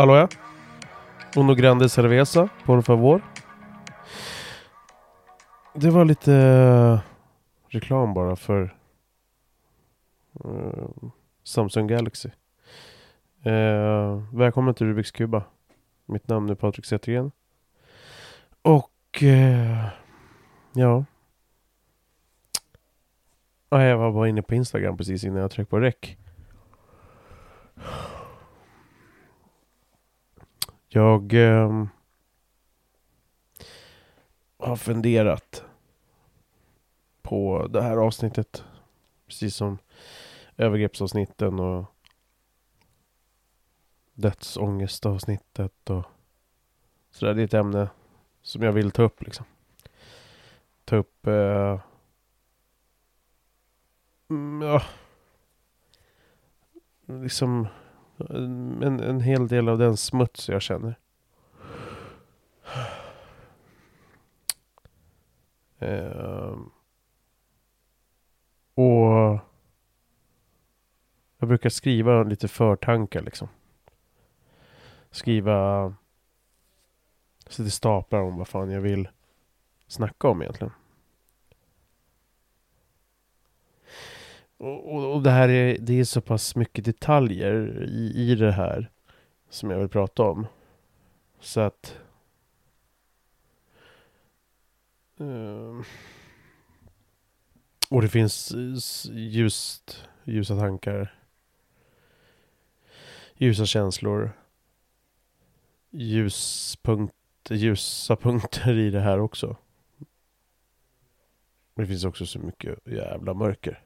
Hallå ja? Uno grande cerveza, por favor. Det var lite eh, reklam bara för eh, Samsung Galaxy. Eh, välkommen till Rubiks Kuba. Mitt namn är Patrik Zettergren. Och eh, ja. Ja, Jag var bara inne på Instagram precis innan jag tryckte på rec. Jag eh, har funderat på det här avsnittet. Precis som övergreppsavsnitten och dödsångestavsnittet och sådär. Det är ett ämne som jag vill ta upp liksom. Ta upp eh, mm, ja, liksom en, en hel del av den smuts jag känner. Eh, och jag brukar skriva lite förtankar liksom. Skriva så det staplar om vad fan jag vill snacka om egentligen. Och, och, och det här är, det är så pass mycket detaljer i, i det här som jag vill prata om. Så att... Ehm, och det finns ljust, ljusa tankar. Ljusa känslor. Ljuspunkt, ljusa punkter i det här också. Men det finns också så mycket jävla mörker.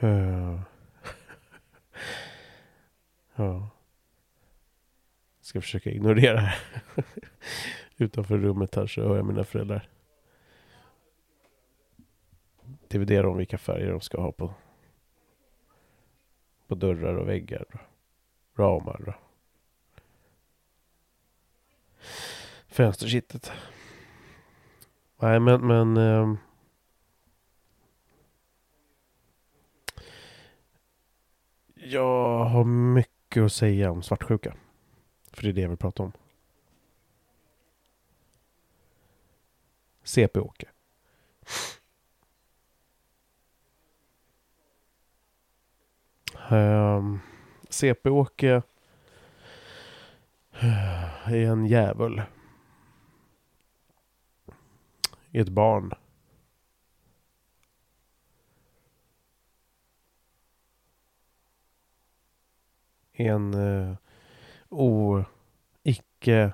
Eh. Ja. ja. Ska försöka ignorera det här. Utanför rummet här så hör jag mina föräldrar. Dividera om vilka färger de ska ha på, på dörrar och väggar. Ramar. Och fönsterkittet. Nej men, men ehm, Jag har mycket att säga om svartsjuka. För det är det jag vill prata om. CP-Åke. Um, ehm, CP-Åke eh, är en djävul. Är ett barn. En eh, o, icke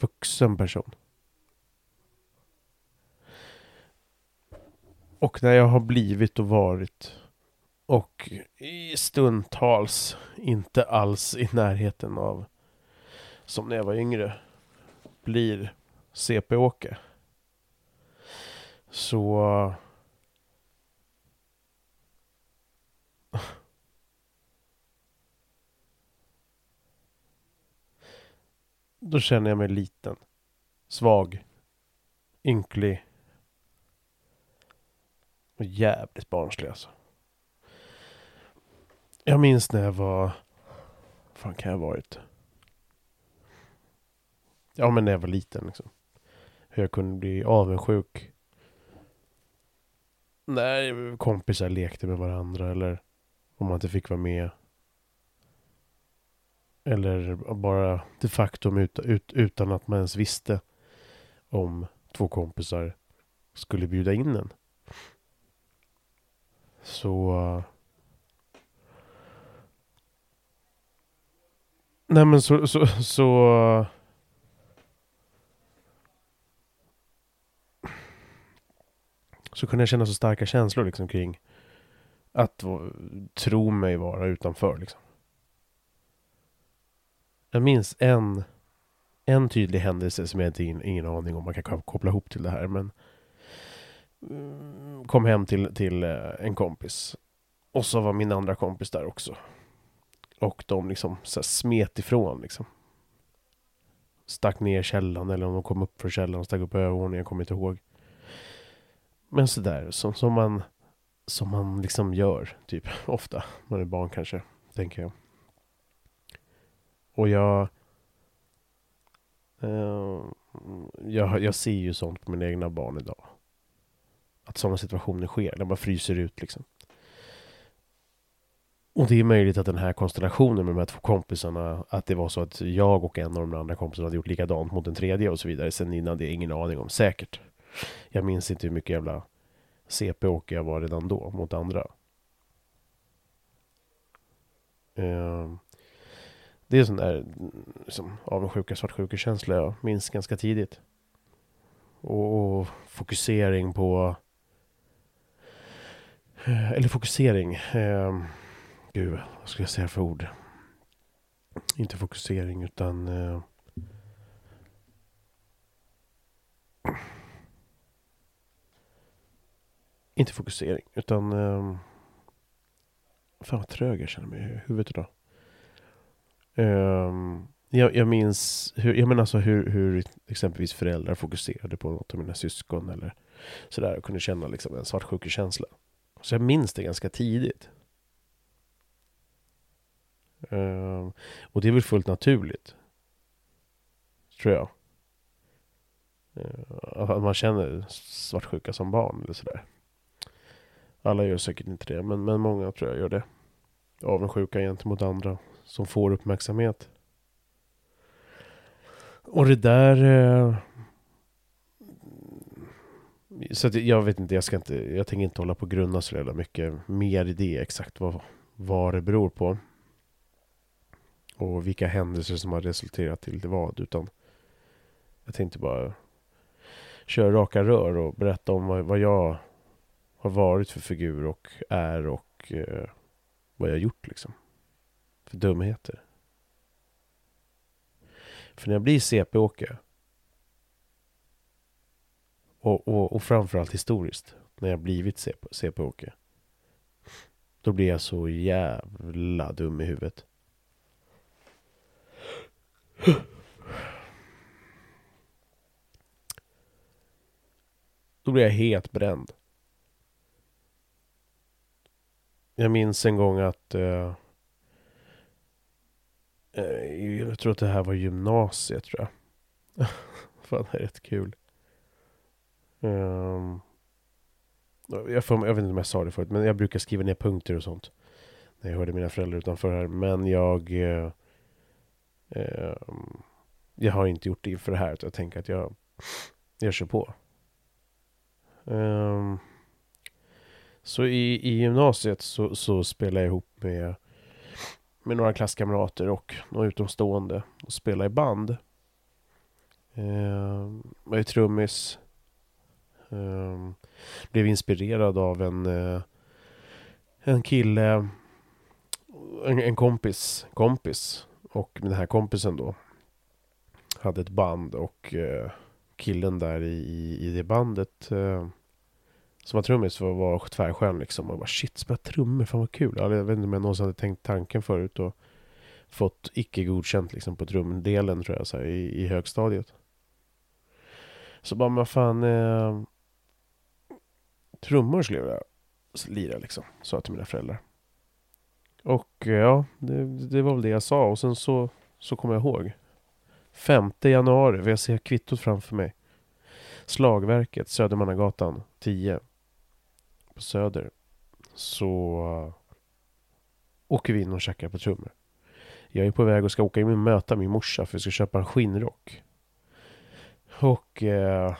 vuxen person. Och när jag har blivit och varit och i stundtals inte alls i närheten av som när jag var yngre blir CP-Åke. Så Då känner jag mig liten. Svag. Ynklig. Och jävligt barnslig alltså. Jag minns när jag var... Vad fan kan jag ha varit? Ja men när jag var liten liksom. Hur jag kunde bli avundsjuk. När kompisar lekte med varandra eller om man inte fick vara med. Eller bara de facto ut, ut, utan att man ens visste om två kompisar skulle bjuda in en. Så... Nej men så... så, så så kunde jag känna så starka känslor liksom kring att tro mig vara utanför liksom. Jag minns en, en tydlig händelse som jag inte har ingen aning om man kan koppla ihop till det här. Men mm, kom hem till, till eh, en kompis. Och så var min andra kompis där också. Och de liksom så här smet ifrån liksom. Stack ner källan eller om de kom upp för källan och stack upp på övervåningen, jag kommer inte ihåg. Men sådär, som, som man som man liksom gör, typ ofta, när man är barn kanske, tänker jag. Och jag, eh, jag, jag ser ju sånt på mina egna barn idag. Att sådana situationer sker, när man fryser ut liksom. Och det är möjligt att den här konstellationen med de här två kompisarna, att det var så att jag och en av de andra kompisarna hade gjort likadant mot den tredje och så vidare. Sen innan det är ingen aning om, säkert. Jag minns inte hur mycket jävla CP-åker jag var redan då mot andra. Uh, det är sån där liksom, avundsjuka, svartsjukekänsla jag minns ganska tidigt. Och, och, fokusering på... Eh, eller fokusering. Eh, gud, vad ska jag säga för ord? Inte fokusering utan... Eh, inte fokusering, utan... Eh, fan vad trög jag känner mig i huvudet idag. Um, jag, jag, minns hur, jag menar alltså hur, hur exempelvis föräldrar fokuserade på något av mina syskon eller sådär och kunde känna liksom en svartsjukekänsla. Så jag minns det ganska tidigt. Um, och det är väl fullt naturligt. Tror jag. Uh, att man känner svartsjuka som barn eller sådär. Alla gör säkert inte det, men, men många tror jag gör det. Avundsjuka gentemot andra som får uppmärksamhet. Och det där... Eh, så att jag vet inte, jag ska inte, jag tänker inte hålla på och grunna så jävla mycket mer i det, exakt vad, vad det beror på. Och vilka händelser som har resulterat till det vad, utan jag tänkte bara köra raka rör och berätta om vad, vad jag har varit för figur och är och eh, vad jag har gjort liksom för dumheter. För när jag blir CP-åkare och, och, och framförallt historiskt, när jag blivit CP-åkare då blir jag så jävla dum i huvudet. Då blir jag helt bränd. Jag minns en gång att uh, Eh, jag tror att det här var gymnasiet tror jag. Fan, det här är rätt kul. Um, jag, får, jag vet inte om jag sa det förut, men jag brukar skriva ner punkter och sånt. När jag hörde mina föräldrar utanför här. Men jag... Uh, jag har inte gjort det inför det här. Utan jag tänker att jag, jag kör på. Um, så i, i gymnasiet så, så spelade jag ihop med med några klasskamrater och några utomstående och spela i band. Eh, var ju trummis. Eh, blev inspirerad av en, eh, en kille, en, en, kompis, kompis. Och den här kompisen då hade ett band och eh, killen där i, i, i det bandet eh, som var trummis var, var tvärskön liksom. Och bara shit, spela trummor, fan vad kul. Jag vet inte om jag någonsin hade tänkt tanken förut och fått icke godkänt liksom på trumdelen tror jag så här, i, i högstadiet. Så bara, men fan. Eh, trummor skulle jag vilja lira liksom, sa jag till mina föräldrar. Och eh, ja, det, det var väl det jag sa och sen så, så kommer jag ihåg. 5 januari, jag ser kvittot framför mig. Slagverket, Södermannagatan 10 på Söder så uh, åker vi in och käkar på trummor. Jag är på väg och ska åka in och möta min morsa för vi ska köpa en skinnrock. Och uh,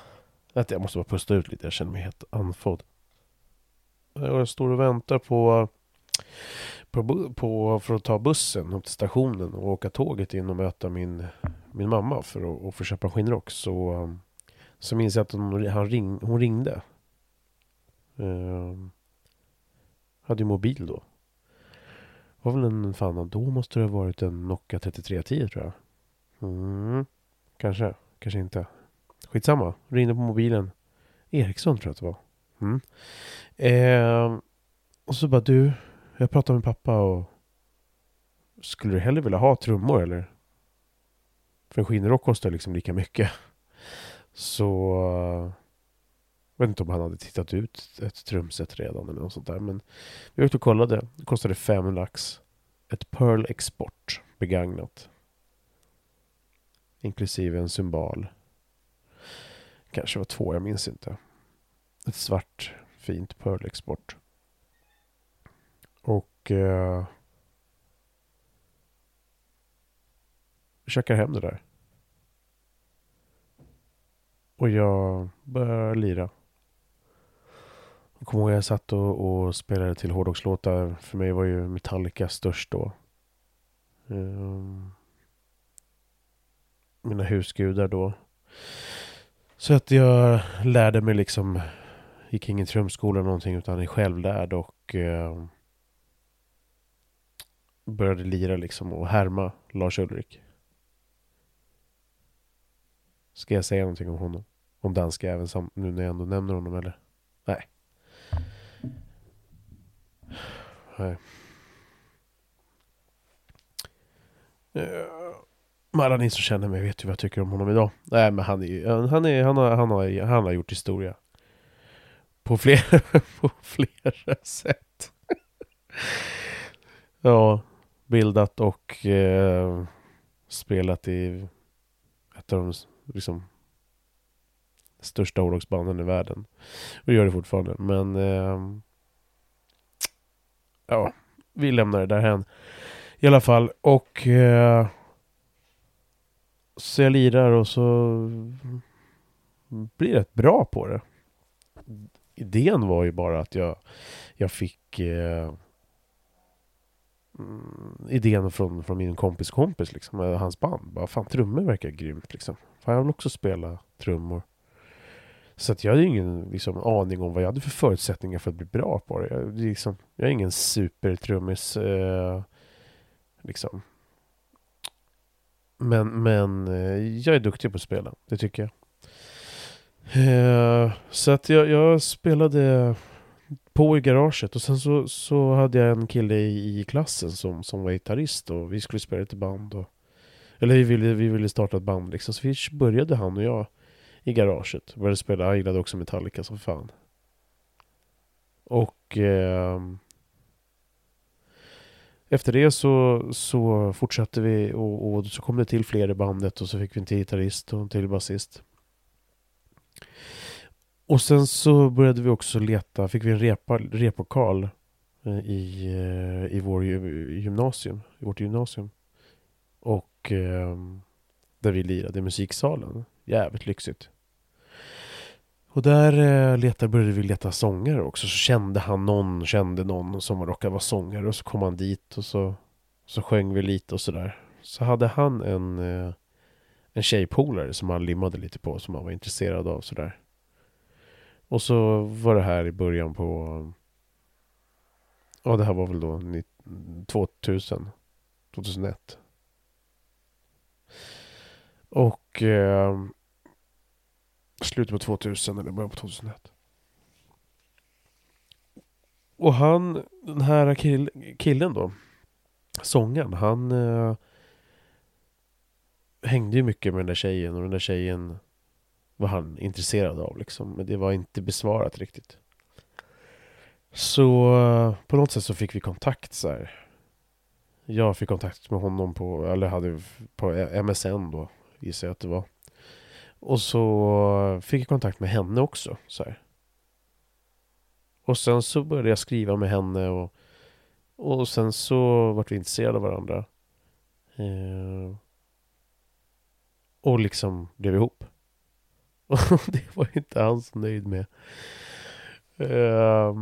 jag måste bara pusta ut lite, jag känner mig helt andfådd. Jag står och väntar på, på, på, för att ta bussen upp till stationen och åka tåget in och möta min, min mamma för att och få köpa en skinnrock. Så, um, så minns jag att hon, han ring, hon ringde Uh, hade ju mobil då. Var väl en, fan, då måste det ha varit en Nokia 3310 tror jag. Mm, kanske, kanske inte. Skitsamma, ringde på mobilen. Ericsson tror jag att det var. Mm. Eh, och så bara du, jag pratade med pappa och skulle du hellre vilja ha trummor eller? För en skinnrock kostar liksom lika mycket. Så jag vet inte om han hade tittat ut ett trumset redan eller något sånt där. Men vi åkte och kollade. Det kostade fem lax. Ett Pearl Export begagnat. Inklusive en symbol. Kanske var två, jag minns inte. Ett svart fint Pearl Export. Och... Eh, checkar hem det där. Och jag börjar lira. Jag kommer ihåg att jag satt och, och spelade till hårdrockslåtar. För mig var ju Metallica störst då. Um, mina husgudar då. Så att jag lärde mig liksom, gick ingen trumskola eller någonting utan är självlärd och uh, började lira liksom och härma Lars Ulrik. Ska jag säga någonting om honom? Om danska även som, nu när jag ändå nämner honom eller? Nej. Nej. Uh, alla ni som känner mig vet ju vad jag tycker om honom idag. Nej men han är han, är, han, har, han, har, han har gjort historia. På flera, på flera sätt. ja, bildat och eh, spelat i ett av de liksom, största hårdrocksbanden i världen. Och gör det fortfarande. Men eh, ja, vi lämnar det därhen. I alla fall. Och eh, så jag lirar och så blir rätt bra på det. Idén var ju bara att jag, jag fick eh, mm, idén från, från min kompis kompis liksom, hans band. Bara, fan trummor verkar grymt liksom. Fan jag vill också spela trummor. Så att jag hade ingen liksom, aning om vad jag hade för förutsättningar för att bli bra på det. Jag, liksom, jag är ingen supertrummis. Eh, liksom. Men, men eh, jag är duktig på att spela, det tycker jag. Eh, så att jag, jag, spelade på i garaget och sen så, så hade jag en kille i, i klassen som, som var gitarrist och vi skulle spela lite band. Och, eller vi ville, vi ville starta ett band liksom, så vi började han och jag i garaget. Började spela, jag gillade också Metallica som fan. Och eh, efter det så, så fortsatte vi och, och, så kom det till fler i bandet och så fick vi en till gitarrist och en till basist. Och sen så började vi också leta, fick vi en repa, replokal eh, i, eh, i vår gymnasium, i vårt gymnasium. Och eh, där vi lirade i musiksalen. Jävligt lyxigt. Och där eh, letade, började vi leta sångare också. Så kände han någon, kände någon som råkade vara sångare. Och så kom han dit och så, så sjöng vi lite och sådär. Så hade han en, eh, en tjejpolare som han limmade lite på. Som han var intresserad av sådär. Och så var det här i början på... Ja, det här var väl då 2000. 2001. Och... Eh, slutet på 2000 eller början på 2001. Och han, den här kill, killen då, sångaren, han eh, hängde ju mycket med den där tjejen och den där tjejen var han intresserad av liksom. Men det var inte besvarat riktigt. Så eh, på något sätt så fick vi kontakt så här. Jag fick kontakt med honom på, eller hade på MSN då, gissar jag att det var. Och så fick jag kontakt med henne också. Så här. Och sen så började jag skriva med henne och, och sen så vart vi intresserade av varandra. Eh, och liksom blev ihop. Och det var inte han så nöjd med. Eh,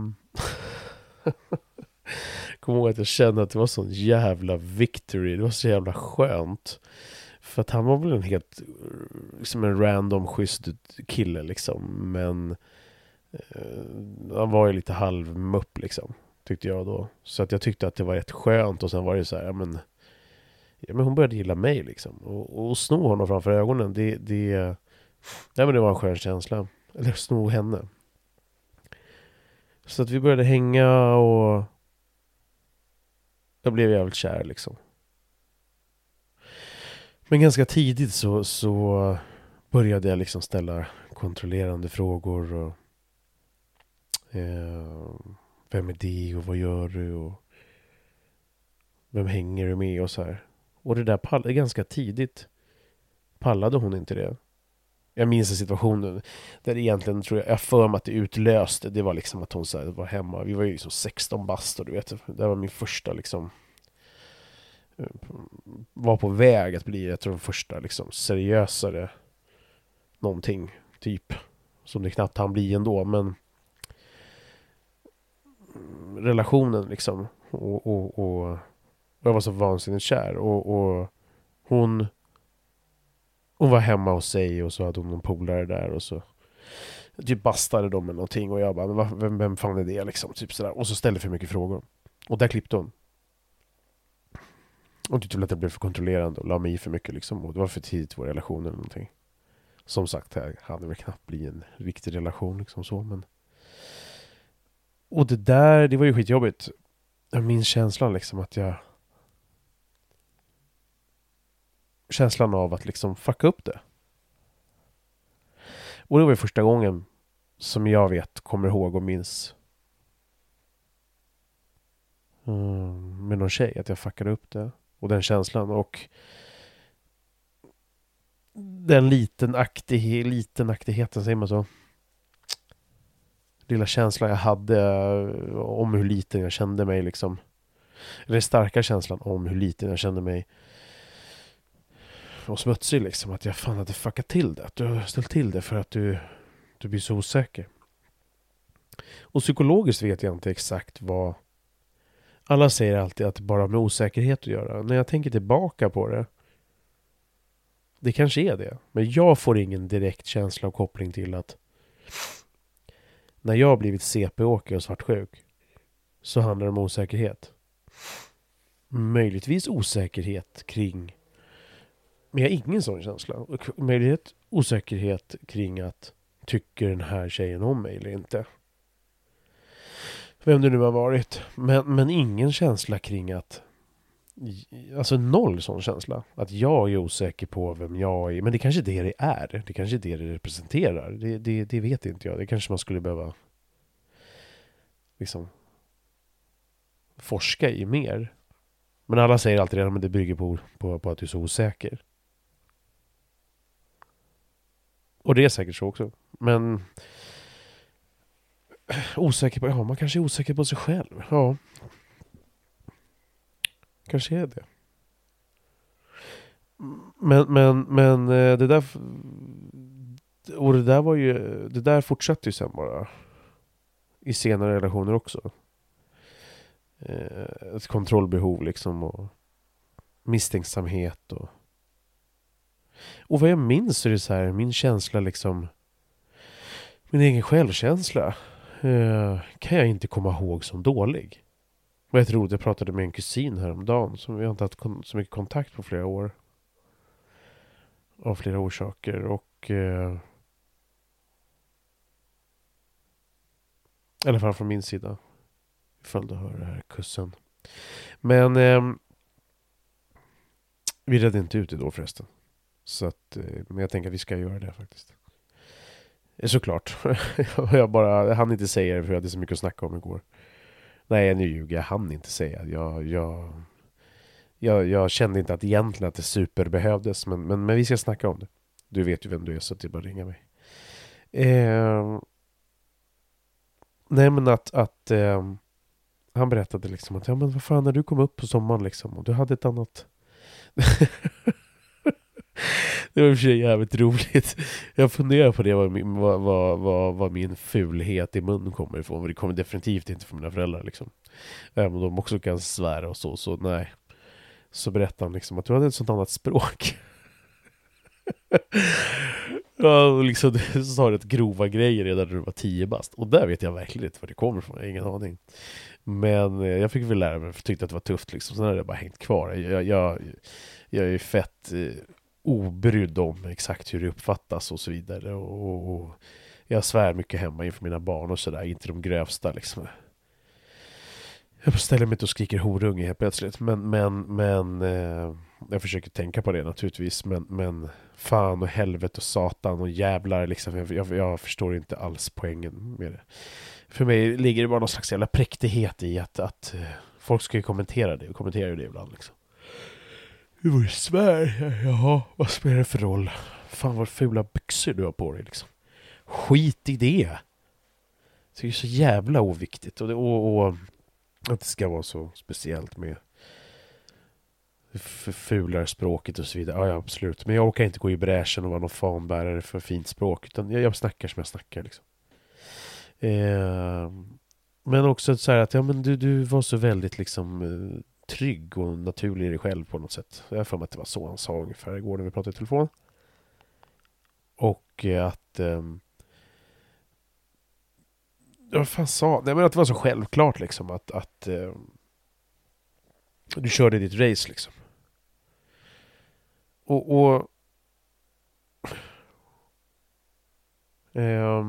Kommer ihåg att jag kände att det var sån jävla victory. Det var så jävla skönt. För att han var väl en helt, liksom en random schysst kille liksom. Men eh, han var ju lite halvmupp liksom. Tyckte jag då. Så att jag tyckte att det var rätt skönt och sen var det så här, ja men Ja men hon började gilla mig liksom. Och, och sno honom framför ögonen, det, det... Nej men det var en skön känsla. Eller sno henne. Så att vi började hänga och... Jag blev jävligt kär liksom. Men ganska tidigt så, så började jag liksom ställa kontrollerande frågor och Eh, vem är det och vad gör du? Och vem hänger du med och så här. Och det där pallade ganska tidigt. Pallade hon inte det? Jag minns en situation där egentligen tror jag, jag för mig att det utlöste, det var liksom att hon så här, var hemma, vi var ju liksom 16 bast och du vet, det var min första liksom Eh, var på väg att bli, ett av de första liksom seriösare någonting, typ. Som det knappt han bli ändå, men relationen liksom. Och, och, och jag var så vansinnigt kär. Och, och hon hon var hemma hos sig och så hade hon någon polare där och så Typ bastade de med någonting och jag bara, men vem, vem fan är det liksom? Typ sådär. Och så ställde för mycket frågor. Och där klippte hon. Och tyckte väl att jag blev för kontrollerande och la mig i för mycket liksom. Och det var för tidigt i vår relation eller någonting. Som sagt, det hade väl knappt blivit en riktig relation liksom så men Och det där, det var ju skitjobbigt. Jag minns känslan liksom att jag känslan av att liksom fucka upp det. Och det var ju första gången som jag vet, kommer ihåg och minns mm, med någon tjej, att jag fuckade upp det. Och den känslan och den litenaktigheten, litenaktigheten säger man så? Lilla känslan jag hade eh, om hur liten jag kände mig liksom. Eller den starka känslan om hur liten jag kände mig och smutsig liksom. Att jag fan hade fuckat till det. Att du har ställt till det för att du, du blir så osäker. Och psykologiskt vet jag inte exakt vad... Alla säger alltid att det bara har med osäkerhet att göra. När jag tänker tillbaka på det. Det kanske är det. Men jag får ingen direkt känsla och koppling till att när jag har blivit CP-åkare och svartsjuk så handlar det om osäkerhet. Möjligtvis osäkerhet kring men jag har ingen sån känsla. Möjlighet osäkerhet kring att tycker den här tjejen om mig eller inte. Vem det nu har varit. Men, men ingen känsla kring att Alltså noll sån känsla. Att jag är osäker på vem jag är. Men det kanske är det det är. Det kanske är det det representerar. Det, det, det vet inte jag. Det kanske man skulle behöva liksom forska i mer. Men alla säger alltid att det bygger på, på, på att du är så osäker. Och det är säkert så också. Men osäker på, ja man kanske är osäker på sig själv. Ja. Kanske är det. Men, men, men eh, det där Och det där var ju Det där fortsatte ju sen bara I senare relationer också eh, Ett kontrollbehov liksom och Misstänksamhet och och vad jag minns så är det så här, min känsla liksom Min egen självkänsla eh, Kan jag inte komma ihåg som dålig. Och jag tror jag pratade med en kusin häromdagen Som vi har inte haft så mycket kontakt på flera år. Av flera orsaker och eh, I alla fall från min sida. Ifall du hör det här kussen. Men eh, Vi redde inte ut det då förresten. Så att, eh, men jag tänker att vi ska göra det faktiskt. Eh, såklart. jag bara jag hann inte säga det för jag hade så mycket att snacka om igår. Nej, nu ljuger jag. hann inte säga. Jag, jag, jag, jag kände inte att egentligen att det superbehövdes. Men, men, men vi ska snacka om det. Du vet ju vem du är så det är bara att ringa mig. Eh, nej men att, att eh, han berättade liksom att ja men vad fan när du kom upp på sommaren liksom och du hade ett annat det var i och för sig jävligt roligt. Jag funderar på det, vad min, vad, vad, vad, vad min fulhet i mun kommer ifrån. det kommer definitivt inte från mina föräldrar liksom. Även om de också kan svära och så, så nej. Så berättade han liksom att du hade ett sånt annat språk. ja, och liksom, du sa rätt grova grejer redan när du var tio bast. Och där vet jag verkligen inte var det kommer ifrån, jag har ingen aning. Men eh, jag fick väl lära mig, för tyckte att det var tufft liksom. Sen har det bara hängt kvar. Jag, jag, jag är fett eh, obrydd om exakt hur det uppfattas och så vidare. Och, och jag svär mycket hemma inför mina barn och sådär, inte de grövsta liksom. Jag ställer mig inte och skriker horunge helt plötsligt, men, men, men eh, jag försöker tänka på det naturligtvis, men, men fan och helvete och satan och jävlar liksom. Jag, jag, jag, förstår inte alls poängen med det. För mig ligger det bara någon slags jävla präktighet i att, att eh, folk ska ju kommentera det och kommenterar ju det ibland liksom. Det var ju Sverige, jaha, vad spelar det för roll? Fan vad fula byxor du har på dig liksom. Skit i det! det är så jävla oviktigt och, det, och, och att det ska vara så speciellt med fulare språket och så vidare. Ja, ja, absolut. Men jag orkar inte gå i bräschen och vara någon fanbärare för fint språk. Utan jag, jag snackar som jag snackar liksom. Eh, men också så här att ja, men du, du var så väldigt liksom eh, trygg och naturlig i dig själv på något sätt. Jag har för mig att det var så han sa ungefär igår när vi pratade i telefon. Och eh, att... Eh, vad fan sa Nej men att det var så självklart liksom att... att eh, du körde ditt race liksom. Och... och eh,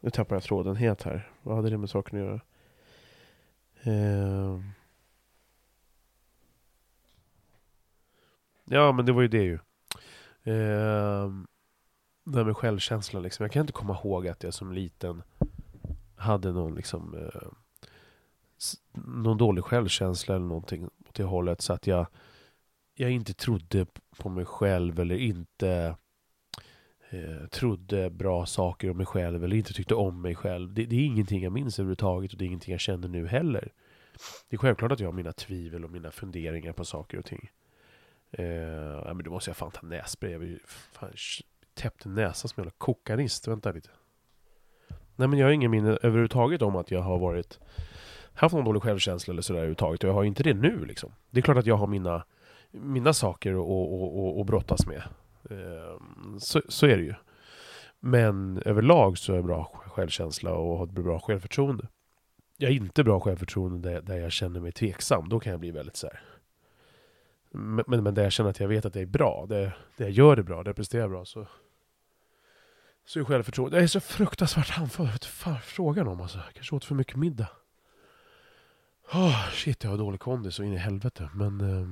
nu tappar jag tråden helt här. Vad hade det med saken att göra? Eh, ja, men det var ju det ju. Eh, det här med självkänsla liksom. Jag kan inte komma ihåg att jag som liten hade någon liksom eh, någon dålig självkänsla eller någonting åt det hållet så att jag jag inte trodde på mig själv eller inte eh, trodde bra saker om mig själv eller inte tyckte om mig själv. Det, det, är ingenting jag minns överhuvudtaget och det är ingenting jag känner nu heller. Det är självklart att jag har mina tvivel och mina funderingar på saker och ting. Eh, men då måste jag fan ta nässpray. Jag vill fan täppt näsan som en jävla kokanist. Vänta lite. Nej men jag har ingen minne överhuvudtaget om att jag har varit haft någon dålig självkänsla eller sådär överhuvudtaget. Och jag har inte det nu liksom. Det är klart att jag har mina mina saker att och, och, och brottas med. Eh, så, så är det ju. Men överlag så är jag bra självkänsla och har ett bra självförtroende. Jag är inte bra självförtroende där, där jag känner mig tveksam. Då kan jag bli väldigt så här. Men, men, där jag känner att jag vet att jag är bra, där, det jag gör det bra, där jag presterar bra så så är självförtroende... Jag är så fruktansvärt handfull. Vad fan frågan om alltså? Kanske åt för mycket middag. Oh, shit, jag har dålig kondis så in i helvete. Men... Eh,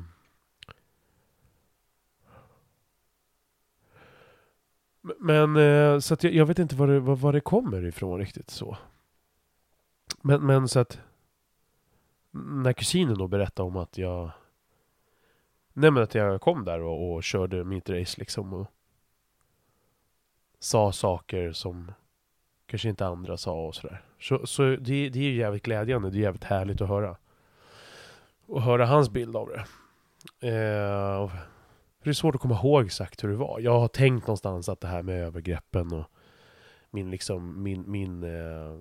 Men eh, så att jag, jag, vet inte var det, var, var det kommer ifrån riktigt så. Men, men så att när kusinen då berättade om att jag Nej men att jag kom där och, och körde mitt race liksom och sa saker som kanske inte andra sa och sådär. Så, så det, det är ju jävligt glädjande, det är jävligt härligt att höra. Och höra hans bild av det. Eh, för det är svårt att komma ihåg exakt hur det var. Jag har tänkt någonstans att det här med övergreppen och min liksom, min, min... Eh,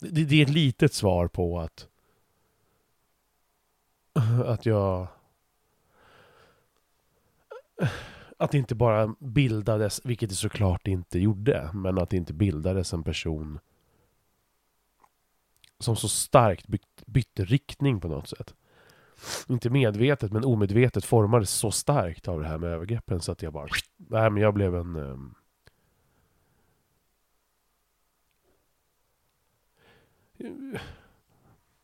det, det, är ett litet svar på att... Att jag... Att det inte bara bildades, vilket det såklart inte gjorde, men att det inte bildades en person som så starkt bytte riktning på något sätt inte medvetet men omedvetet formades så starkt av det här med övergreppen så att jag bara, nej men jag blev en um,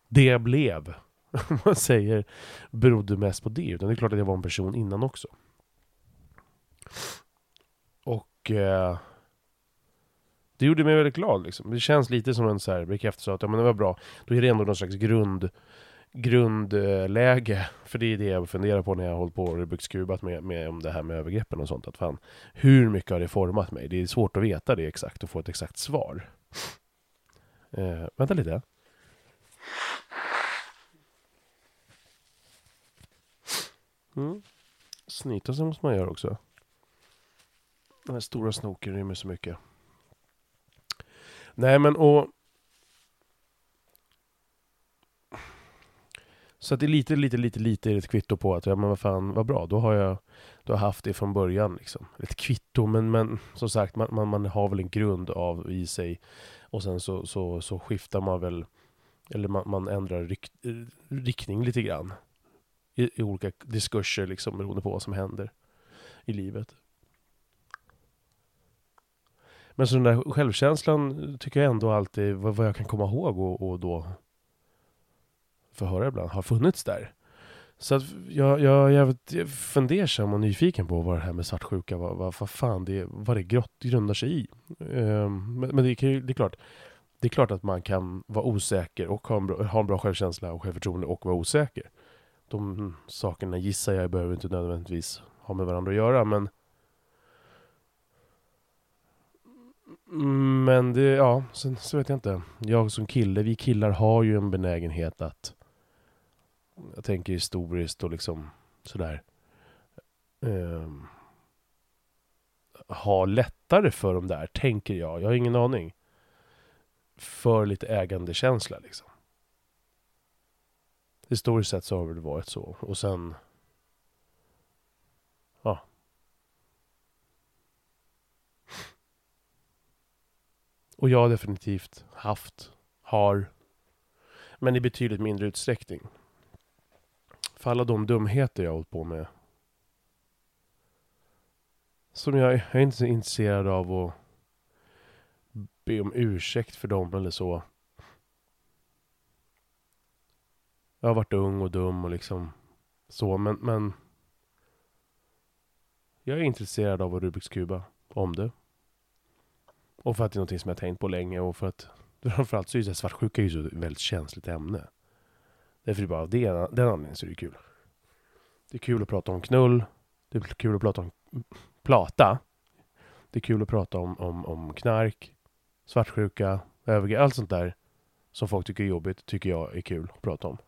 det jag blev, om man säger, berodde mest på det. Utan det är klart att jag var en person innan också. Och eh, det gjorde mig väldigt glad liksom. Det känns lite som en så här bekräftelse att ja, men det var bra. Då är det ändå någon slags grund grundläge. För det är det jag funderar på när jag har hållit på och byggt skruvat med, med om det här med övergreppen och sånt. Att fan, hur mycket har det format mig? Det är svårt att veta det exakt och få ett exakt svar. Eh, vänta lite. Mm. Snyta sig måste man göra också. Den här stora snoken rymmer så mycket. Nej men och Så det är lite, lite, lite, lite ett kvitto på att, ja men vad fan, vad bra, då har jag då har haft det från början liksom. Ett kvitto, men, men som sagt, man, man, man har väl en grund av i sig. Och sen så, så, så skiftar man väl, eller man, man ändrar rikt, riktning lite grann. I, I, olika diskurser liksom, beroende på vad som händer i livet. Men så den där självkänslan tycker jag ändå alltid, vad, vad jag kan komma ihåg och, och då få höra ibland, har funnits där. Så att jag, jag är fundersam och nyfiken på vad det här med svartsjuka, vad, vad, vad fan det, vad det grott, grundar sig i. Um, men, men det, kan ju, det är klart, det är klart att man kan vara osäker och ha en bra, ha en bra självkänsla och självförtroende och vara osäker. De sakerna gissar jag behöver inte nödvändigtvis ha med varandra att göra, men Mm, men det, ja, sen så vet jag inte. Jag som kille, vi killar har ju en benägenhet att jag tänker historiskt och liksom sådär eh, ha lättare för de där, tänker jag. Jag har ingen aning. För lite ägandekänsla liksom. Historiskt sett så har det varit så. Och sen... Ja. Och jag har definitivt haft, har, men i betydligt mindre utsträckning. För alla de dumheter jag har hållit på med. Som jag, jag är inte så intresserad av att be om ursäkt för dem eller så. Jag har varit ung och dum och liksom så, men, men jag är intresserad av att Rubiks kuba, om det. Och för att det är någonting som jag har tänkt på länge och för att framförallt så är ju svartsjuka ju så ett väldigt känsligt ämne. Därför är det bara av det, den anledningen så är det kul. Det är kul att prata om knull. Det är kul att prata om plata. Det är kul att prata om, om, om knark, svartsjuka, övergrepp, allt sånt där som folk tycker är jobbigt, tycker jag är kul att prata om.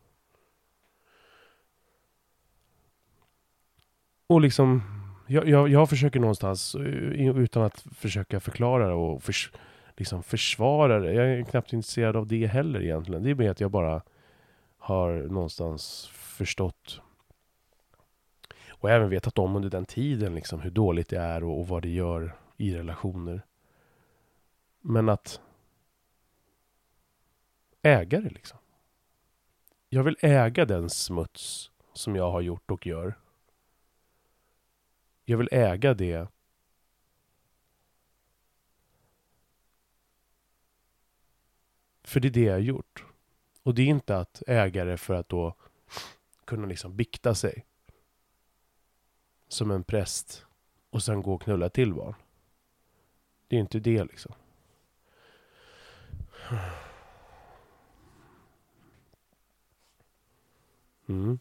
Och liksom, jag, jag, jag försöker någonstans, eh, utan att försöka förklara det och förs, liksom försvara det. Jag är knappt intresserad av det heller egentligen. Det är mer att jag bara har någonstans förstått och även vetat om under den tiden liksom hur dåligt det är och, och vad det gör i relationer. Men att äga det liksom. Jag vill äga den smuts som jag har gjort och gör. Jag vill äga det För det är det jag har gjort. Och det är inte att äga det för att då kunna liksom bikta sig. Som en präst. Och sen gå och knulla till barn. Det är inte det liksom. Mm.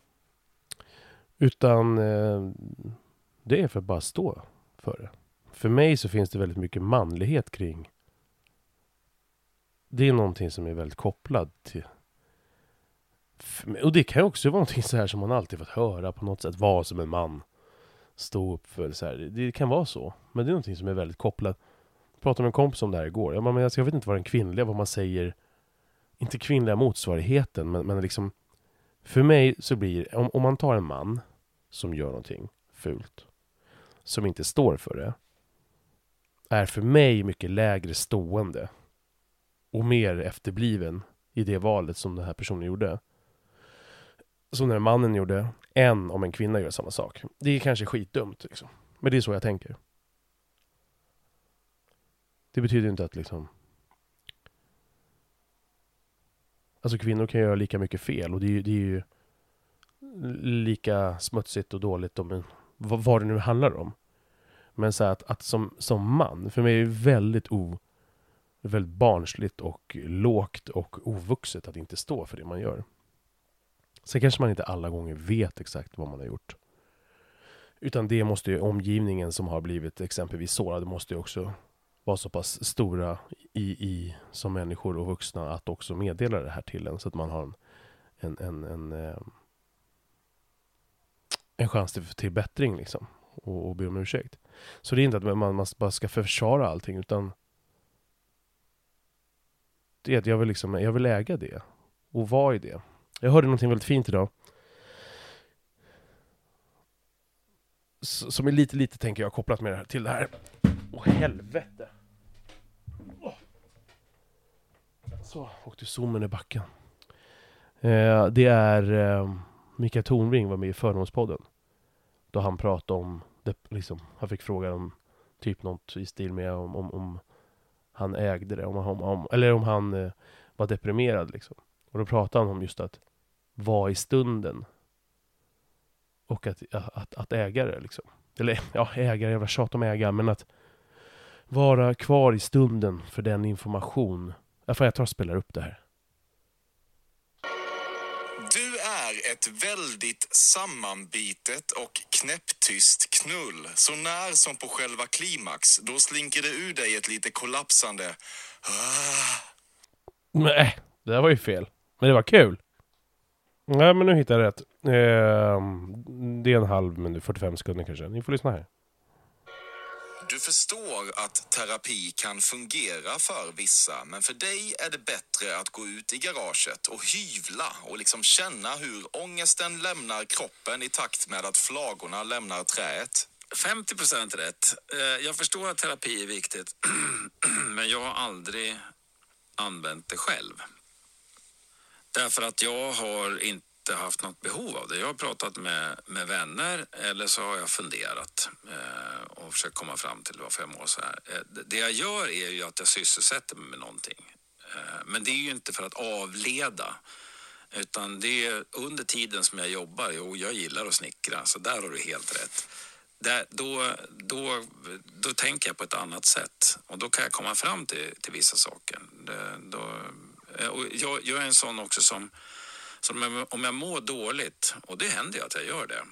Utan eh, det är för att bara stå för det. För mig så finns det väldigt mycket manlighet kring det är någonting som är väldigt kopplad till och det kan ju också vara någonting så här som man alltid fått höra på något sätt, vara som en man. Stå upp för så här. Det kan vara så. Men det är någonting som är väldigt kopplat. Jag pratade med en kompis om det här igår. Jag, bara, men jag vet inte vad den kvinnliga, vad man säger. Inte kvinnliga motsvarigheten, men, men liksom. För mig så blir, om, om man tar en man som gör någonting fult. Som inte står för det. Är för mig mycket lägre stående. Och mer efterbliven i det valet som den här personen gjorde som den mannen gjorde, än om en kvinna gör samma sak. Det är kanske skitdumt liksom. Men det är så jag tänker. Det betyder inte att liksom... Alltså kvinnor kan göra lika mycket fel och det är ju, det är ju lika smutsigt och dåligt om en, vad, vad det nu handlar om. Men så att, att som, som man, för mig är det väldigt o, väldigt barnsligt och lågt och ovuxet att inte stå för det man gör. Sen kanske man inte alla gånger vet exakt vad man har gjort. Utan det måste ju omgivningen som har blivit exempelvis sårad måste ju också vara så pass stora i, i som människor och vuxna att också meddela det här till en så att man har en, en, en, en, eh, en chans till, till bättring liksom och, och be om ursäkt. Så det är inte att man, man bara ska försvara allting utan det är att jag vill, liksom, jag vill äga det och vara i det. Jag hörde någonting väldigt fint idag. som är lite, lite tänker jag kopplat med det här, till det här. Åh oh, helvete! Oh. Så, åkte zoomen i backen. Eh, det är eh, Mikael Tornving var med i Fördomspodden. Då han pratade om, det, liksom, han fick frågan om typ något i stil med om, om, om han ägde det, om, om, om eller om han eh, var deprimerad liksom. Och då pratade han om just att vara i stunden. och att, att, att äga det liksom. Eller ja, ägare, jävla tjat om äga, men att vara kvar i stunden för den information. Ja, jag tar och spelar upp det här. Ett väldigt sammanbitet och knäpptyst knull. Så när som på själva klimax, då slinker det ur dig ett lite kollapsande ah. Nej, det där var ju fel. Men det var kul. Nej, men nu hittade jag rätt. Eh, det är en halv minut, 45 sekunder kanske. Ni får lyssna här. Du förstår att terapi kan fungera för vissa, men för dig är det bättre att gå ut i garaget och hyvla och liksom känna hur ångesten lämnar kroppen i takt med att flagorna lämnar träet. 50 procent rätt. Eh, jag förstår att terapi är viktigt, men jag har aldrig använt det själv. Därför att jag har inte inte haft något behov av det. Jag har pratat med, med vänner eller så har jag funderat eh, och försökt komma fram till varför jag mår så här. Eh, det jag gör är ju att jag sysselsätter mig med någonting. Eh, men det är ju inte för att avleda utan det är under tiden som jag jobbar. Jo, jag gillar att snickra, så där har du helt rätt. Där, då, då, då tänker jag på ett annat sätt och då kan jag komma fram till, till vissa saker. Det, då, eh, och jag, jag är en sån också som så om jag mår dåligt, och det händer ju att jag gör det,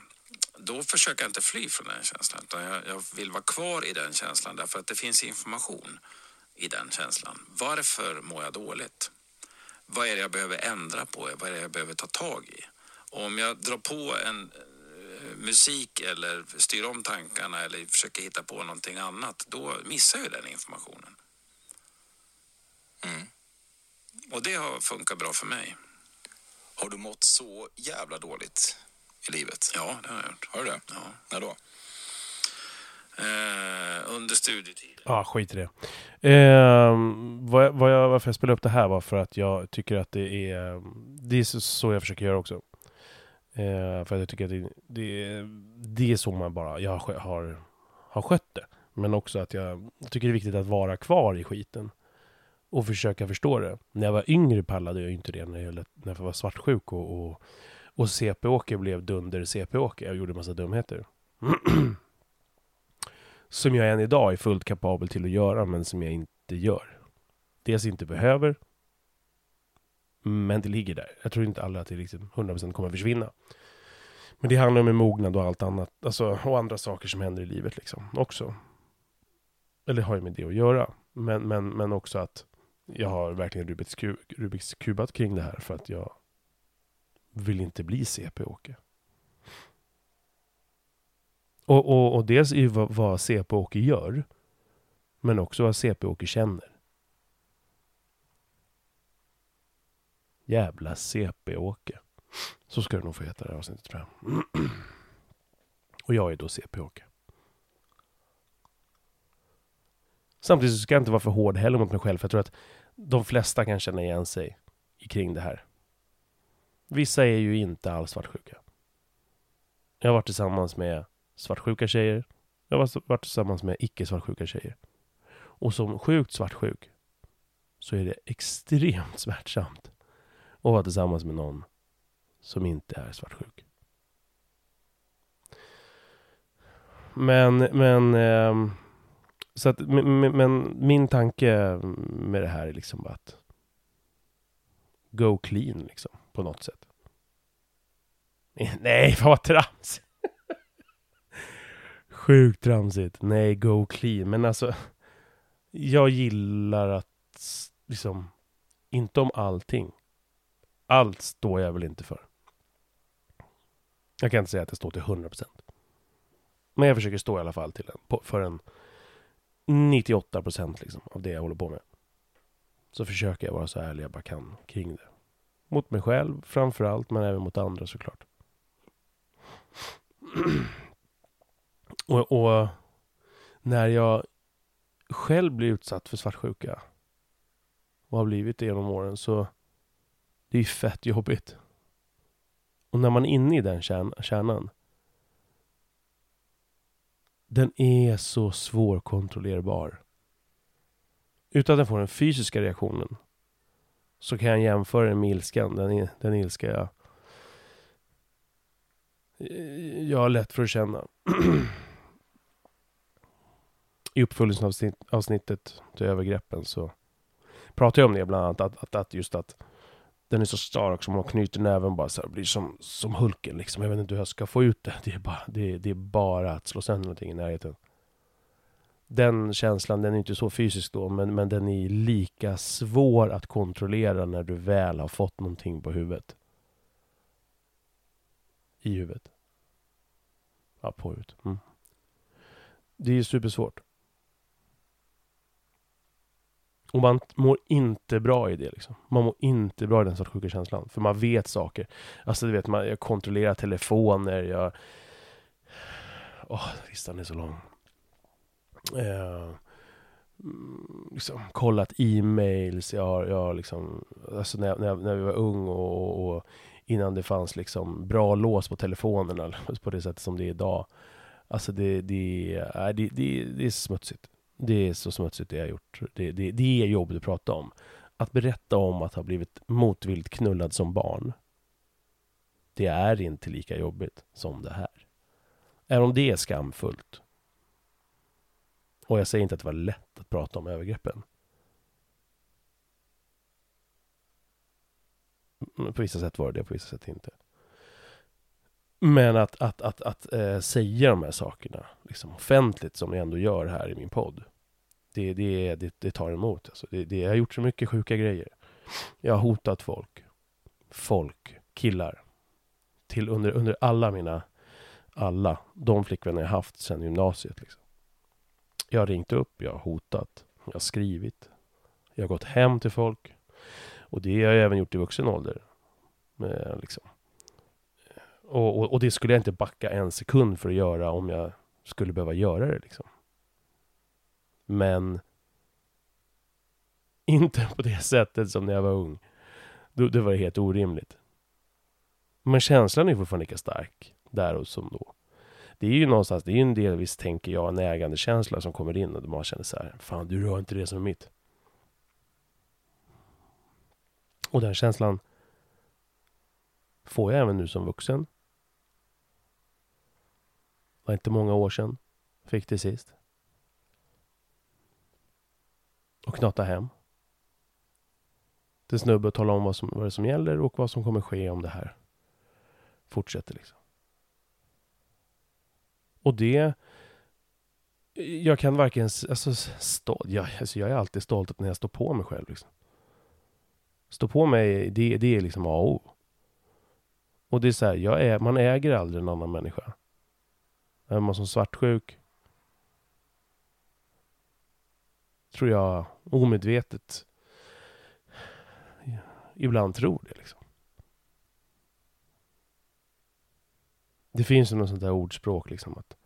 då försöker jag inte fly från den känslan. Utan jag, jag vill vara kvar i den känslan därför att det finns information i den känslan. Varför mår jag dåligt? Vad är det jag behöver ändra på? Vad är det jag behöver ta tag i? Och om jag drar på en eh, musik eller styr om tankarna eller försöker hitta på någonting annat, då missar jag den informationen. Mm. Och det har funkat bra för mig. Har du mått så jävla dåligt i livet? Ja, det har jag gjort. Har du det? Ja. När då? Eh, under studietiden. Ja, ah, skit i det. Eh, vad jag, vad jag, varför jag spelade upp det här var för att jag tycker att det är... Det är så jag försöker göra också. Eh, för att jag tycker att det, det, det är så man bara... Jag har, har, har skött det. Men också att jag tycker det är viktigt att vara kvar i skiten och försöka förstå det. När jag var yngre pallade jag inte det när jag, när jag var svartsjuk och, och, och CP-Åke blev dunder-CP-Åke och gjorde massa dumheter. som jag än idag är fullt kapabel till att göra, men som jag inte gör. Dels inte behöver, men det ligger där. Jag tror inte alla att det liksom 100% kommer att försvinna. Men det handlar om en mognad och allt annat, alltså, och andra saker som händer i livet liksom också. Eller har ju med det att göra. Men, men, men också att jag har verkligen Rubiks, kub, Rubiks kubat kring det här för att jag vill inte bli CP-Åke. Och, och, och dels är vad, vad CP-Åke gör, men också vad CP-Åke känner. Jävla CP-Åke. Så ska det nog få heta det här avsnittet tror jag. och jag är då CP-Åke. Samtidigt så ska jag inte vara för hård heller mot mig själv, för jag tror att de flesta kan känna igen sig kring det här. Vissa är ju inte alls svartsjuka. Jag har varit tillsammans med svartsjuka tjejer. Jag har varit tillsammans med icke svartsjuka tjejer. Och som sjukt svartsjuk så är det extremt smärtsamt att vara tillsammans med någon som inte är svartsjuk. Men, men eh, så att, men, men, min tanke med det här är liksom bara att go clean liksom, på något sätt. Nej, fan vad trams! Sjukt tramsigt. Nej, go clean. Men alltså, jag gillar att liksom, inte om allting. Allt står jag väl inte för. Jag kan inte säga att jag står till 100%. Men jag försöker stå i alla fall till en, för en 98 procent liksom av det jag håller på med. Så försöker jag vara så ärlig jag bara kan kring det. Mot mig själv framförallt. men även mot andra såklart. och, och när jag själv blir utsatt för svartsjuka och har blivit det genom åren så det är ju fett jobbigt. Och när man är inne i den kärnan den är så svårkontrollerbar. Utan att den får den fysiska reaktionen så kan jag jämföra den med ilskan. Den, den ilska jag Jag har lätt för att känna. I uppföljningsavsnittet till övergreppen så pratar jag om det bland annat. Att, att, att just att den är så stark som man knyter näven bara så här, blir som, som Hulken liksom. Jag vet inte hur jag ska få ut det. Det är bara, det, det är bara att slå sönder någonting i närheten. Den känslan, den är inte så fysisk då, men, men den är lika svår att kontrollera när du väl har fått någonting på huvudet. I huvudet. Ja, på huvudet. Mm. Det är supersvårt. Och man mår inte bra i det liksom. Man mår inte bra i den sorts sjuka känslan. För man vet saker. Alltså du vet, man, jag kontrollerar telefoner, jag... Åh, listan är så lång. Eh, mm, liksom, kollat e-mails, jag har, jag har liksom... Alltså när, när, när vi var ung och, och, och innan det fanns liksom bra lås på telefonerna på det sättet som det är idag. Alltså det, det, äh, det, det, det är smutsigt. Det är så smutsigt det jag har gjort. Det, det, det är jobbigt att prata om. Att berätta om att ha blivit motvilligt knullad som barn. Det är inte lika jobbigt som det här. Även om det är skamfullt. Och jag säger inte att det var lätt att prata om övergreppen. På vissa sätt var det det, på vissa sätt inte. Men att, att, att, att äh, säga de här sakerna liksom offentligt som jag ändå gör här i min podd. Det, det, det, det tar emot. Alltså. Det, det, jag har gjort så mycket sjuka grejer. Jag har hotat folk. Folk, killar. Till under, under alla mina, alla de flickvänner jag haft sedan gymnasiet. Liksom. Jag har ringt upp, jag har hotat, jag har skrivit. Jag har gått hem till folk. Och det har jag även gjort i vuxen ålder. Men, liksom. Och, och, och, det skulle jag inte backa en sekund för att göra om jag skulle behöva göra det. Liksom. Men inte på det sättet som när jag var ung. Då, det var helt orimligt. Men känslan är fortfarande lika stark där och som då. Det är ju någonstans, det är ju en delvis, tänker jag, en ägandekänsla som kommer in och man känner så här, fan du rör inte det som är mitt. Och den känslan får jag även nu som vuxen. Det var inte många år sedan. Fick det sist. Och knata hem. Till snubbe och tala om vad, som, vad det som gäller och vad som kommer ske om det här fortsätter. Liksom. Och det... Jag kan varken... Alltså, stolt, jag, alltså jag är alltid stolt när jag står på mig själv. Liksom. Stå på mig, det, det är liksom A och O. Och det är så här, jag är, man äger aldrig en annan människa. Är man som svartsjuk tror jag omedvetet ibland tror det. Liksom. Det finns ju något sånt där ordspråk liksom att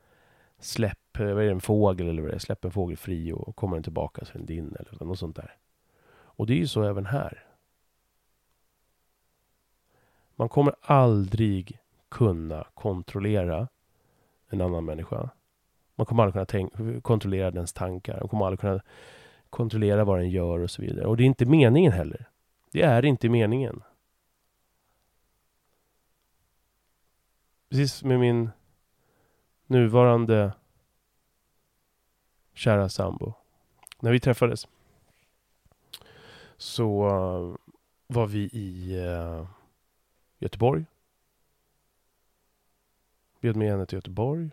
släpp, eh, vad är det, en fågel eller vad det är, släpp en fågel fri och kommer den tillbaka så är den din eller något sånt där. Och det är ju så även här. Man kommer aldrig kunna kontrollera en annan människa. Man kommer aldrig kunna kontrollera dens tankar. Man kommer aldrig kunna kontrollera vad den gör och så vidare. Och det är inte meningen heller. Det är inte meningen. Precis med min nuvarande kära sambo. När vi träffades så eh, var vi i eh, Göteborg. Bjöd med henne till Göteborg.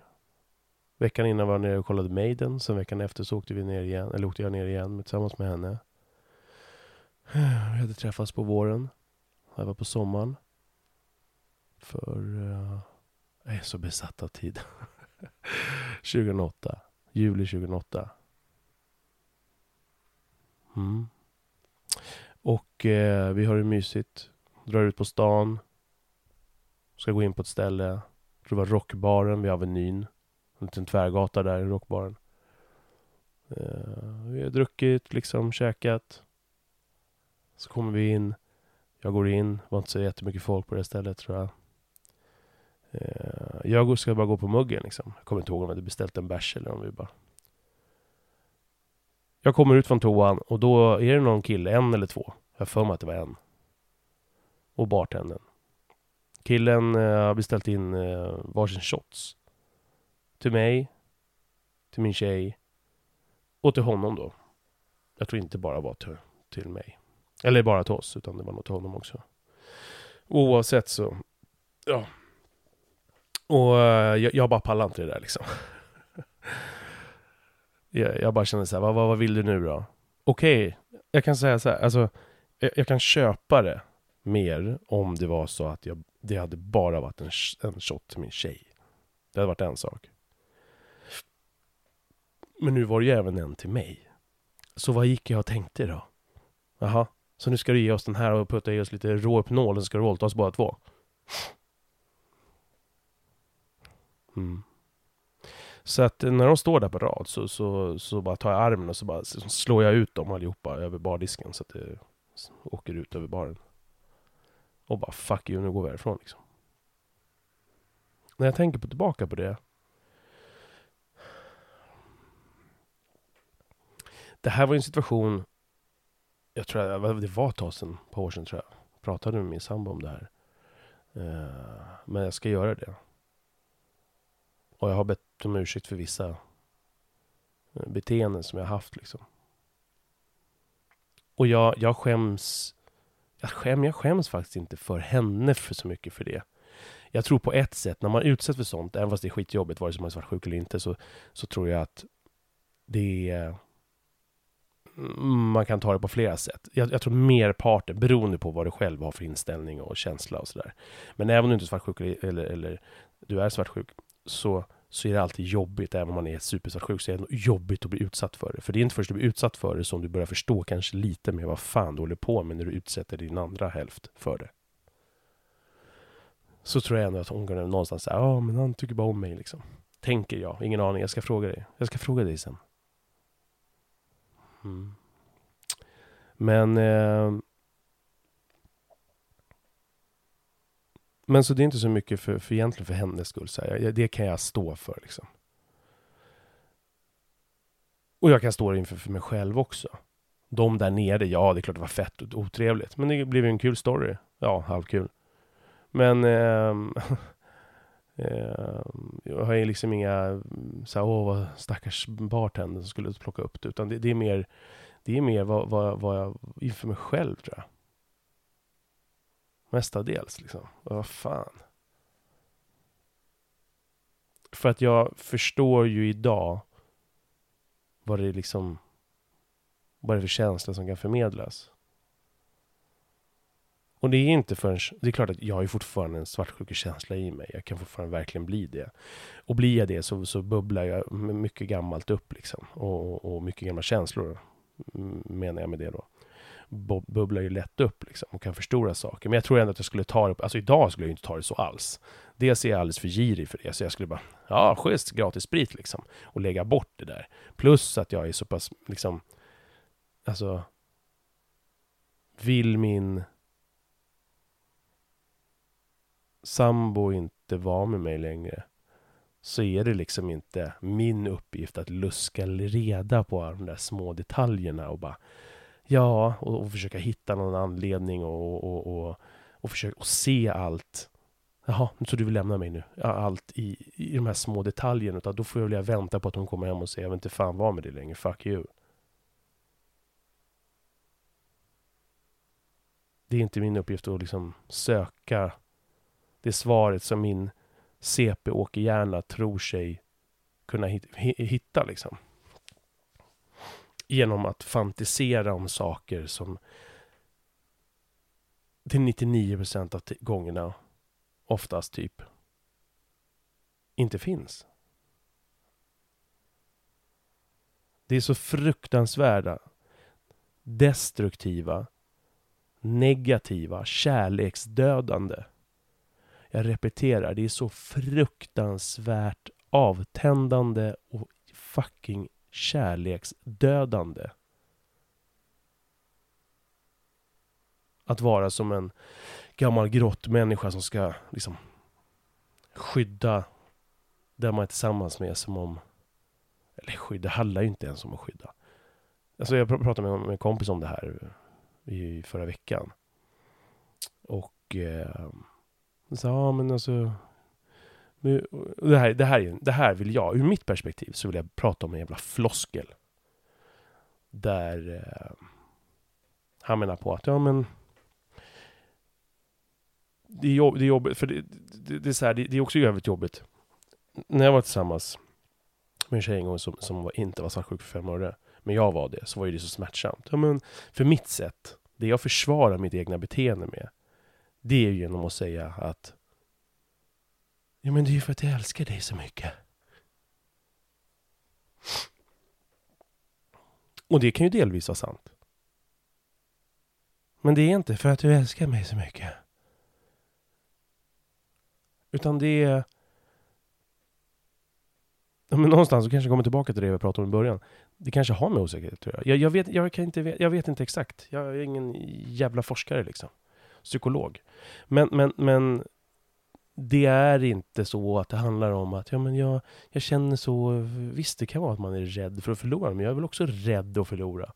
Veckan innan var jag nere och kollade Maiden. Sen veckan efter så åkte vi ner igen, eller åkte jag ner igen tillsammans med henne. Vi hade träffats på våren. Jag var på sommaren. För uh, jag är så besatt av tid. 2008. Juli 2008. Mm. Och eh, vi har det mysigt. Drar ut på stan. Ska gå in på ett ställe. Jag tror det var Rockbaren vid Avenyn. En liten tvärgata där i Rockbaren. Uh, vi har druckit, liksom käkat. Så kommer vi in. Jag går in. Det var inte så jättemycket folk på det stället tror jag. Uh, jag ska bara gå på muggen liksom. Jag kommer inte ihåg om jag hade beställt en bärs eller om vi bara... Jag kommer ut från toan och då är det någon kille, en eller två. Jag har för mig att det var en. Och bartendern Killen eh, har beställt in eh, varsin shots. Till mig, till min tjej och till honom då. Jag tror inte bara var till, till mig. Eller bara till oss, utan det var nog till honom också. Oavsett så, ja. Och eh, jag, jag bara pallar inte det där liksom. jag, jag bara känner så här, vad, vad, vad vill du nu då? Okej, okay, jag kan säga så här, alltså jag, jag, kan köpa det mer om det var så att jag, det hade bara varit en, en shot till min tjej. Det hade varit en sak. Men nu var det ju även en till mig. Så vad gick jag och tänkte då? Jaha, så nu ska du ge oss den här och putta i oss lite Rohypnol och så ska du våldta oss båda två. Mm. Så att när de står där på rad så, så, så bara tar jag armen och så bara så slår jag ut dem allihopa över bardisken så att det åker ut över baren. Och bara fuck you, nu går vi härifrån liksom. När jag tänker på tillbaka på det. Det här var en situation jag tror att det var ett tag sedan, ett par år sedan tror jag. Pratade med min sambo om det här. Uh, men jag ska göra det. Och jag har bett om ursäkt för vissa eh, beteenden som jag haft liksom. Och jag, jag skäms jag, skäms, jag skäms faktiskt inte för henne för så mycket för det. Jag tror på ett sätt, när man utsätts för sånt, även fast det är skitjobbigt, vare sig man är svartsjuk eller inte, så, så tror jag att det är mm, man kan ta det på flera sätt. Jag, jag tror merparten, beroende på vad du själv har för inställning och känsla och sådär. Men även om du inte är svartsjuk eller, eller du är svartsjuk, så, så är det alltid jobbigt, även om man är supersvartsjuk, så är det jobbigt att bli utsatt för det. För det är inte först du blir utsatt för det som du börjar förstå kanske lite mer vad fan du håller på med när du utsätter din andra hälft för det. Så tror jag ändå att hon kan någonstans säga, ja men han tycker bara om mig liksom. Tänker jag, ingen aning, jag ska fråga dig. Jag ska fråga dig sen. Mm. Men... Eh, men så det är inte så mycket för, för egentligen för hennes skull. Så här. Det kan jag stå för liksom. Och jag kan stå inför för mig själv också. De där nere, ja det är klart det var fett och otrevligt. Men det blev ju en kul story. Ja, halvkul. Men... Eh, eh, jag har ju liksom inga så här, åh vad stackars bartender som skulle plocka upp det. Utan det, det är mer det är mer vad, vad, vad jag inför mig själv tror jag. Mestadels liksom. Vad fan. För att jag förstår ju idag vad det är liksom vad det är för känsla som kan förmedlas. Och det är inte förrän, det är klart att jag har ju fortfarande en svartsjukekänsla i mig. Jag kan fortfarande verkligen bli det. Och blir jag det så, så bubblar jag mycket gammalt upp liksom. Och, och mycket gamla känslor menar jag med det då. Bubblar ju lätt upp liksom och kan förstora saker. Men jag tror ändå att jag skulle ta det, alltså idag skulle jag inte ta det så alls. Dels är jag alldeles för girig för det, så jag skulle bara, ja schysst, gratis sprit liksom. Och lägga bort det där. Plus att jag är så pass, liksom, alltså, vill min sambo inte vara med mig längre så är det liksom inte min uppgift att luska reda på de där små detaljerna och bara ja, och, och försöka hitta någon anledning och, och, och, och försöka och se allt. Jaha, så du vill lämna mig nu? Allt i, i de här små detaljerna. Utan då får jag väl vänta på att hon kommer hem och säger jag vill inte fan vara med dig längre, fuck you. Det är inte min uppgift att liksom söka det svaret som min CP-åkerhjärna tror sig kunna hitta liksom. Genom att fantisera om saker som till 99 procent av gångerna oftast typ inte finns. Det är så fruktansvärda, destruktiva, negativa, kärleksdödande jag repeterar, det är så fruktansvärt avtändande och fucking kärleksdödande. Att vara som en gammal grottmänniska som ska liksom skydda den man är tillsammans med som om... Eller skydda, det handlar ju inte ens om att skydda. Alltså jag pratade med en kompis om det här i förra veckan. Och... Eh, Så, ja, men alltså... Det här, det, här, det här vill jag, ur mitt perspektiv, så vill jag prata om en jävla floskel. Där eh, han menar på att, ja men... Det är, jobb, det är jobbigt, för det, det, det, är så här, det, det är också jävligt jobbigt. När jag var tillsammans med en tjej en gång som, som var, inte var svartsjuk för fem öre, men jag var det, så var ju det så smärtsamt. Ja, men för mitt sätt, det jag försvarar mitt egna beteende med, det är ju genom att säga att Ja men det är ju för att jag älskar dig så mycket. Och det kan ju delvis vara sant. Men det är inte för att du älskar mig så mycket. Utan det är... Ja, men någonstans så kanske jag kommer tillbaka till det vi pratade om i början. Det kanske har med osäkerhet att göra. Jag, jag, vet, jag, kan inte, jag vet inte exakt. Jag är ingen jävla forskare liksom. Psykolog. Men, men, men det är inte så att det handlar om att ja, men jag, jag känner så... Visst, det kan vara att man är rädd för att förlora, men jag är väl också rädd att förlora.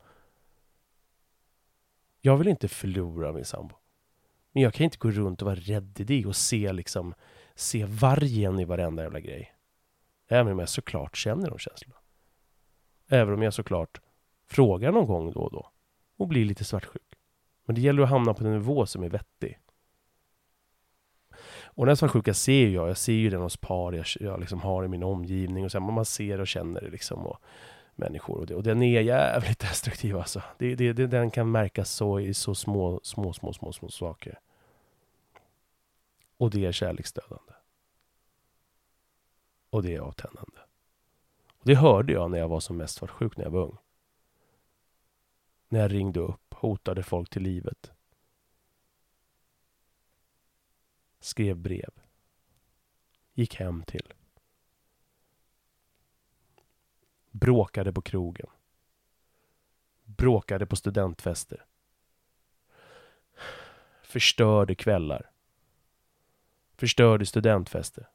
Jag vill inte förlora min sambo. Men jag kan inte gå runt och vara rädd i det och se liksom se vargen i varenda jävla grej. Även om jag såklart känner de känslorna. Även om jag såklart frågar någon gång då och då. Och blir lite svartsjuk. Men det gäller att hamna på en nivå som är vettig. Och den svartsjuka ser jag. Jag ser ju den hos par jag, jag liksom har i min omgivning. Och så här, man ser och känner det liksom. Och människor. Och, det, och den är jävligt destruktiv alltså. Det, det, det, den kan märkas så i så små, små, små, små, små saker. Och det är kärleksdödande. Och det är avtändande. Och det hörde jag när jag var som mest svartsjuk när jag var ung. När jag ringde upp, hotade folk till livet. Skrev brev. Gick hem till. Bråkade på krogen. Bråkade på studentfester. Förstörde kvällar. Förstörde studentfester.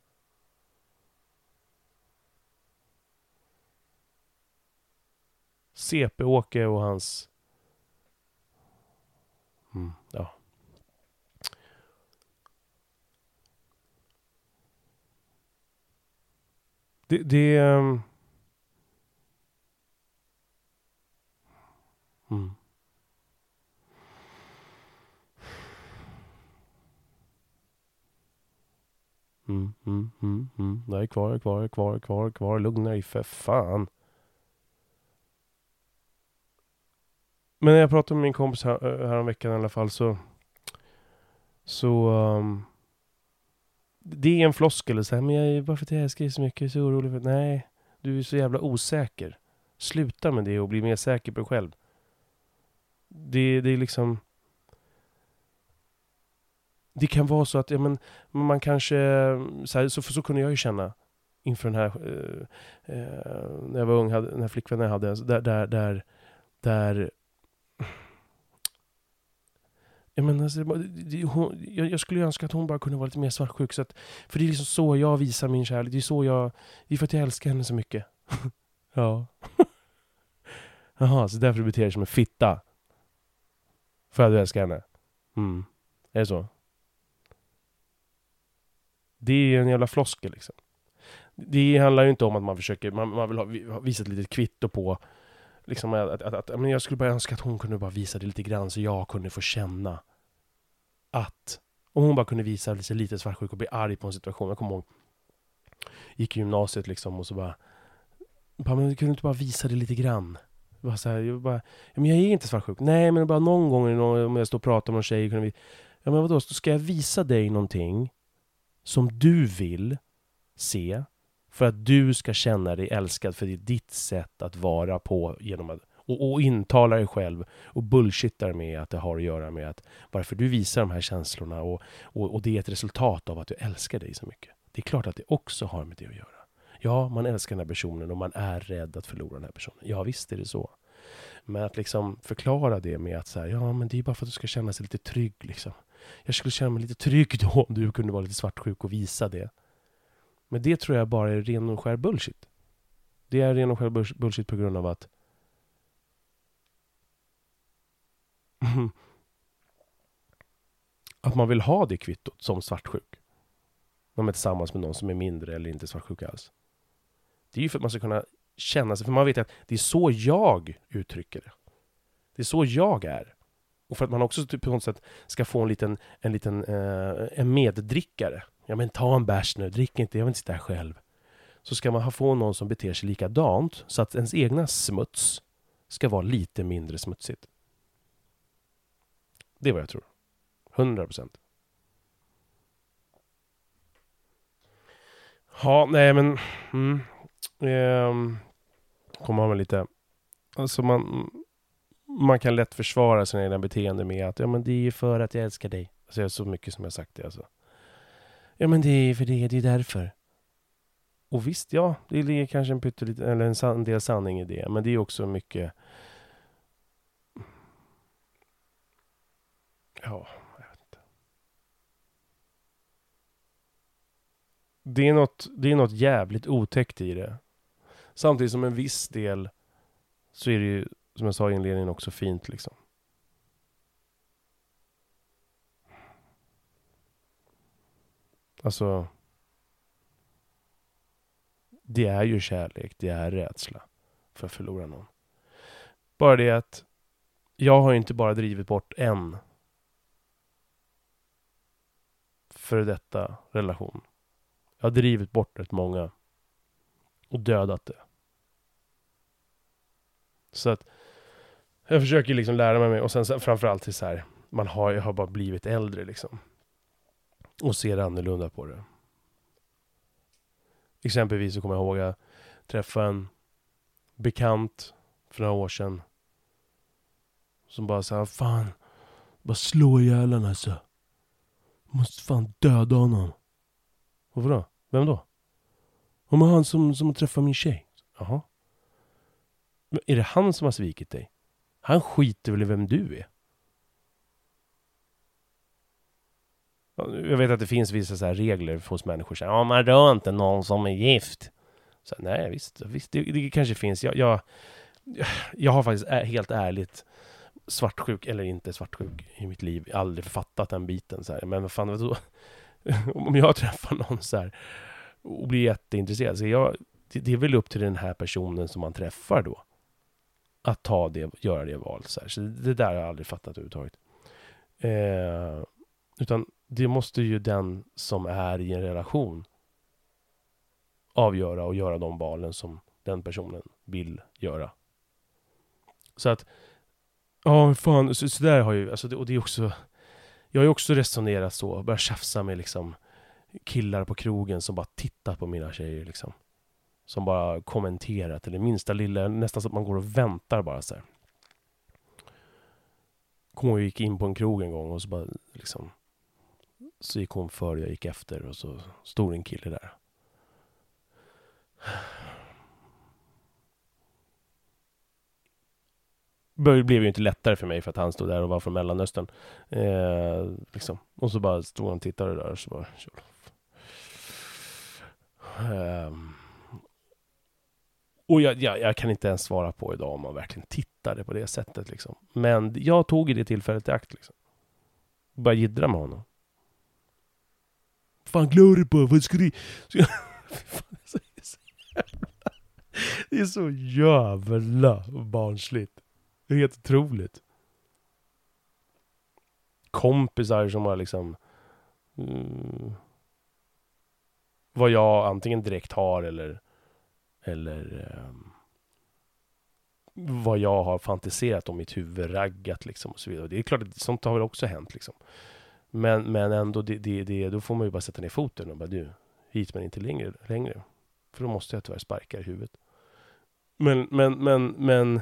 CP-Åke och hans... Mm, ja. Det... det um... mm. Mm, mm, mm, mm. Jag är kvar, kvar, kvar, kvar, kvar. Lugna dig för fan. Men när jag pratade med min kompis här, eh, häromveckan i alla fall så... Så... Um, det är en floskel. Så här, men jag, varför för jag älskar dig så mycket, jag är så orolig för... Nej, du är så jävla osäker. Sluta med det och bli mer säker på dig själv. Det, det är liksom... Det kan vara så att, ja men, man kanske... Så, här, så, så kunde jag ju känna inför den här... Eh, eh, när jag var ung, hade, den här flickvännen jag hade, där, där, där, där jag, menar, alltså, det hon, jag, jag skulle ju önska att hon bara kunde vara lite mer svartsjuk. Så att, för det är liksom så jag visar min kärlek. Det är så jag... Det är för att jag älskar henne så mycket. ja. Jaha, så därför du beter dig som en fitta? För att du älskar henne? Mm. Är det så? Det är en jävla floskel liksom. Det handlar ju inte om att man försöker... Man, man vill ha, ha visa ett litet kvitto på liksom att, att, att, men jag skulle bara önska att hon kunde bara visa det lite grann så jag kunde få känna att om hon bara kunde visa lite, lite svartsjuk och bli arg på en situation. Jag kommer ihåg, gick i gymnasiet liksom och så bara, bara men kunde du inte bara visa det lite grann? Bara så här, jag, bara, ja, men jag är inte svartsjuk. Nej, men bara någon gång om jag står och pratar med någon tjej, kunde vi, ja men vadå, ska jag visa dig någonting som du vill se för att du ska känna dig älskad för det är ditt sätt att vara på genom att och, och intala dig själv och bullshittar med att det har att göra med att Varför du visar de här känslorna och, och, och det är ett resultat av att du älskar dig så mycket. Det är klart att det också har med det att göra. Ja, man älskar den här personen och man är rädd att förlora den här personen. Ja, visst är det så. Men att liksom förklara det med att så här, ja men det är bara för att du ska känna sig lite trygg liksom. Jag skulle känna mig lite trygg då om du kunde vara lite svartsjuk och visa det. Men det tror jag bara är ren och skär bullshit. Det är ren och skär bullshit på grund av att att man vill ha det kvittot som svartsjuk. När man är tillsammans med någon som är mindre eller inte svartsjuk alls. Det är ju för att man ska kunna känna sig, för man vet att det är så jag uttrycker det. Det är så jag är. Och för att man också typ på något sätt ska få en liten, en liten eh, en meddrickare. Ja men ta en bärs nu, drick inte, jag vill inte sitta här själv. Så ska man få någon som beter sig likadant, så att ens egna smuts ska vara lite mindre smutsigt. Det är vad jag tror. 100 procent. Ja, nej men... Mm, eh, kommer man med lite... Alltså man... Man kan lätt försvara sina egna beteenden med att ja men det är ju för att jag älskar dig. Alltså jag är så mycket som jag sagt det alltså. Ja men det är för det, det är därför. Och visst, ja, det ligger kanske en pytteliten, eller en, san, en del sanning i det. Men det är också mycket... Ja, jag vet inte. Det är något, det är något jävligt otäckt i det. Samtidigt som en viss del så är det ju, som jag sa i inledningen, också fint liksom. Alltså... Det är ju kärlek, det är rädsla för att förlora någon. Bara det att jag har inte bara drivit bort en för detta relation. Jag har drivit bort rätt många och dödat det. Så att jag försöker liksom lära mig och sen framförallt till så här, man har, jag har bara blivit äldre liksom. Och ser annorlunda på det. Exempelvis så kommer jag ihåg att jag träffade en bekant för några år sedan. Som bara sa, fan, bara slå ihjäl honom alltså. Måste fan döda honom. Varför då? Vem då? Om han som, som träffar min tjej. Jaha. Men är det han som har svikit dig? Han skiter väl i vem du är? Jag vet att det finns vissa så regler hos människor. Så här, ja, man rör inte någon som är gift. Så, nej, visst, visst det, det kanske finns. Jag, jag, jag har faktiskt helt ärligt svartsjuk, eller inte svartsjuk i mitt liv, aldrig fattat den biten. Så här. Men vad fan, vadå? om jag träffar någon så här och blir jätteintresserad, så jag, det, det är väl upp till den här personen som man träffar då. Att ta det, göra det valet. Så, här. så det där har jag aldrig fattat överhuvudtaget. Eh, utan det måste ju den som är i en relation avgöra och göra de valen som den personen vill göra. Så att, ja fan, så, så där har ju, alltså det, och det är också, jag har ju också resonerat så, börjat tjafsa med liksom killar på krogen som bara tittar på mina tjejer liksom. Som bara kommenterat, eller minsta lilla, nästan så att man går och väntar bara så här. Kommer och gick in på en krog en gång och så bara liksom så gick hon före, jag gick efter och så stod en kille där. Det blev ju inte lättare för mig för att han stod där och var från Mellanöstern. Eh, liksom. Och så bara stod han och tittade där och så bara... Eh, och jag, jag, jag, kan inte ens svara på idag om man verkligen tittade på det sättet. Liksom. Men jag tog i det tillfället i akt. Liksom. Bara jiddra med honom fan glor du på? Vad ska du... Det är så jävla barnsligt. Det är helt otroligt. Kompisar som har liksom... Mm, vad jag antingen direkt har eller... Eller... Um, vad jag har fantiserat om mitt huvud, raggat liksom och så vidare. Det är klart att sånt har väl också hänt liksom. Men, men ändå, det, det, det, då får man ju bara sätta ner foten och bara du, hit men inte längre. längre. För då måste jag tyvärr sparka i huvudet. Men, men, men, men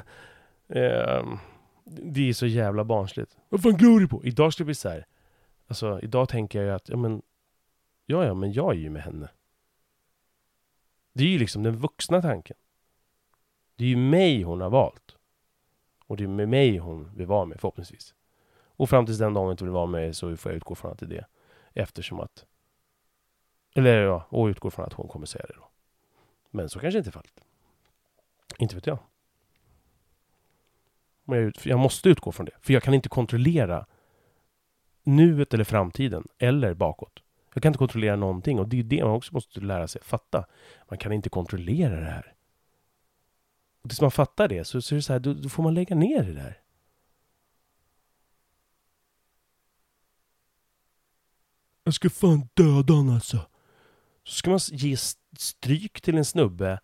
eh, det är så jävla barnsligt. Vad fan glor du på? Idag skulle det bli så här. Alltså, idag tänker jag ju att, ja men, ja ja, men jag är ju med henne. Det är ju liksom den vuxna tanken. Det är ju mig hon har valt. Och det är med mig hon vill vara med förhoppningsvis. Och fram tills den dagen inte vill vara med så får jag utgå från att det är det. Eftersom att... Eller ja, och utgå från att hon kommer säga det då. Men så kanske inte är fallet. Inte vet jag. Men jag, jag måste utgå från det. För jag kan inte kontrollera nuet eller framtiden eller bakåt. Jag kan inte kontrollera någonting och det är det man också måste lära sig fatta. Man kan inte kontrollera det här. Och tills man fattar det så, så är det så här, då, då får man lägga ner det där. Jag ska fan döda honom alltså. Så ska man ge stryk till en snubbe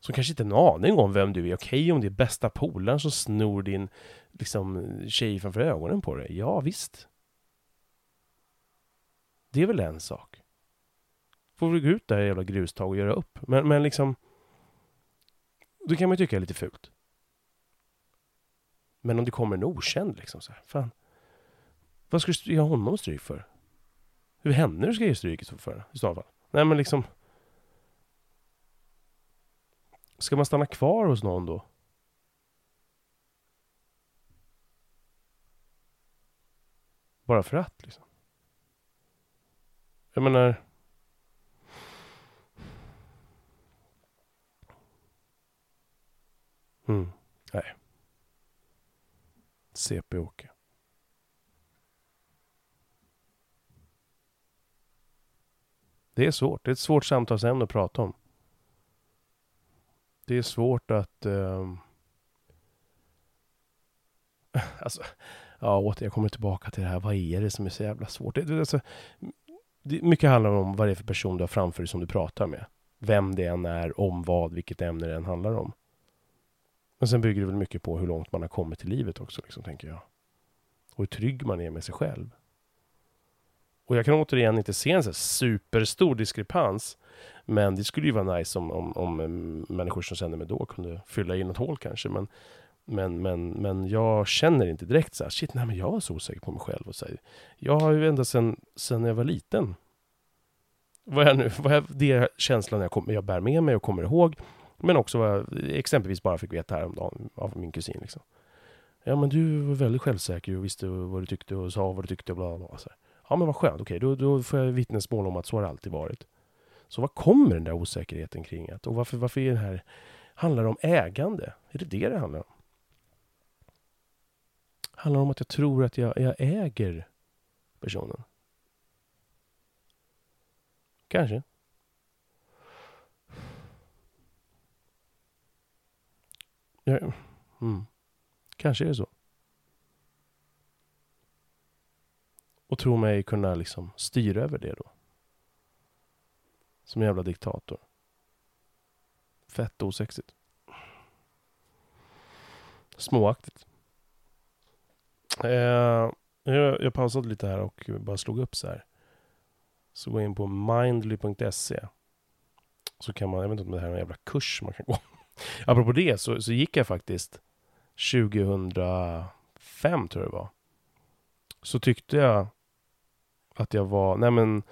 som kanske inte har en aning om vem du är. Okej om det är bästa polaren som snor din liksom, tjej framför ögonen på dig. Ja, visst. Det är väl en sak. Får vi gå ut där jävla grustag och göra upp. Men, men liksom... Då kan man ju tycka är lite fult. Men om det kommer en okänd liksom så här, fan. Vad ska du ge honom stryk för? Hur henne du ska ge stryk för i så fall? Nej men liksom... Ska man stanna kvar hos någon då? Bara för att liksom. Jag menar... Mm, nej. CP-Åke. Det är svårt. Det är ett svårt samtalsämne att prata om. Det är svårt att... Um... alltså, ja, åter, jag kommer tillbaka till det här. Vad är det som är så jävla svårt? Det, det, alltså, det, mycket handlar om vad det är för person du har framför dig som du pratar med. Vem det än är, om vad, vilket ämne det än handlar om. Men sen bygger det väl mycket på hur långt man har kommit i livet också, liksom, tänker jag. Och hur trygg man är med sig själv. Och jag kan återigen inte se en så superstor diskrepans. Men det skulle ju vara nice om, om, om eh, människor som känner mig då kunde fylla i något hål kanske. Men, men, men, men jag känner inte direkt så här, shit, nej men jag är så osäker på mig själv. Och så här, jag har ju ända sedan, sedan jag var liten. Vad jag nu, vad jag, det känslan jag, kom, jag bär med mig och kommer ihåg. Men också vad jag exempelvis bara fick veta häromdagen av min kusin. Liksom. Ja men du var väldigt självsäker och visste vad du tyckte och sa vad du tyckte och bla bla. bla så här. Ja men vad skönt, okej då, då får jag vittnesmål om att så har det alltid varit. Så vad kommer den där osäkerheten kring att? Och varför, varför är det här, handlar det om ägande? Är det det det handlar om? Handlar det om att jag tror att jag, jag äger personen? Kanske. Ja, mm. Kanske är det så. Och tror mig kunna liksom styra över det då. Som en jävla diktator. Fett osexigt. Småaktigt. Eh, jag, jag pausade lite här och bara slog upp så här. Så gå in på mindly.se. Så kan man, jag vet inte om det här är någon jävla kurs man kan gå. Apropå det så, så gick jag faktiskt 2005 tror jag det var. Så tyckte jag att jag var, nej men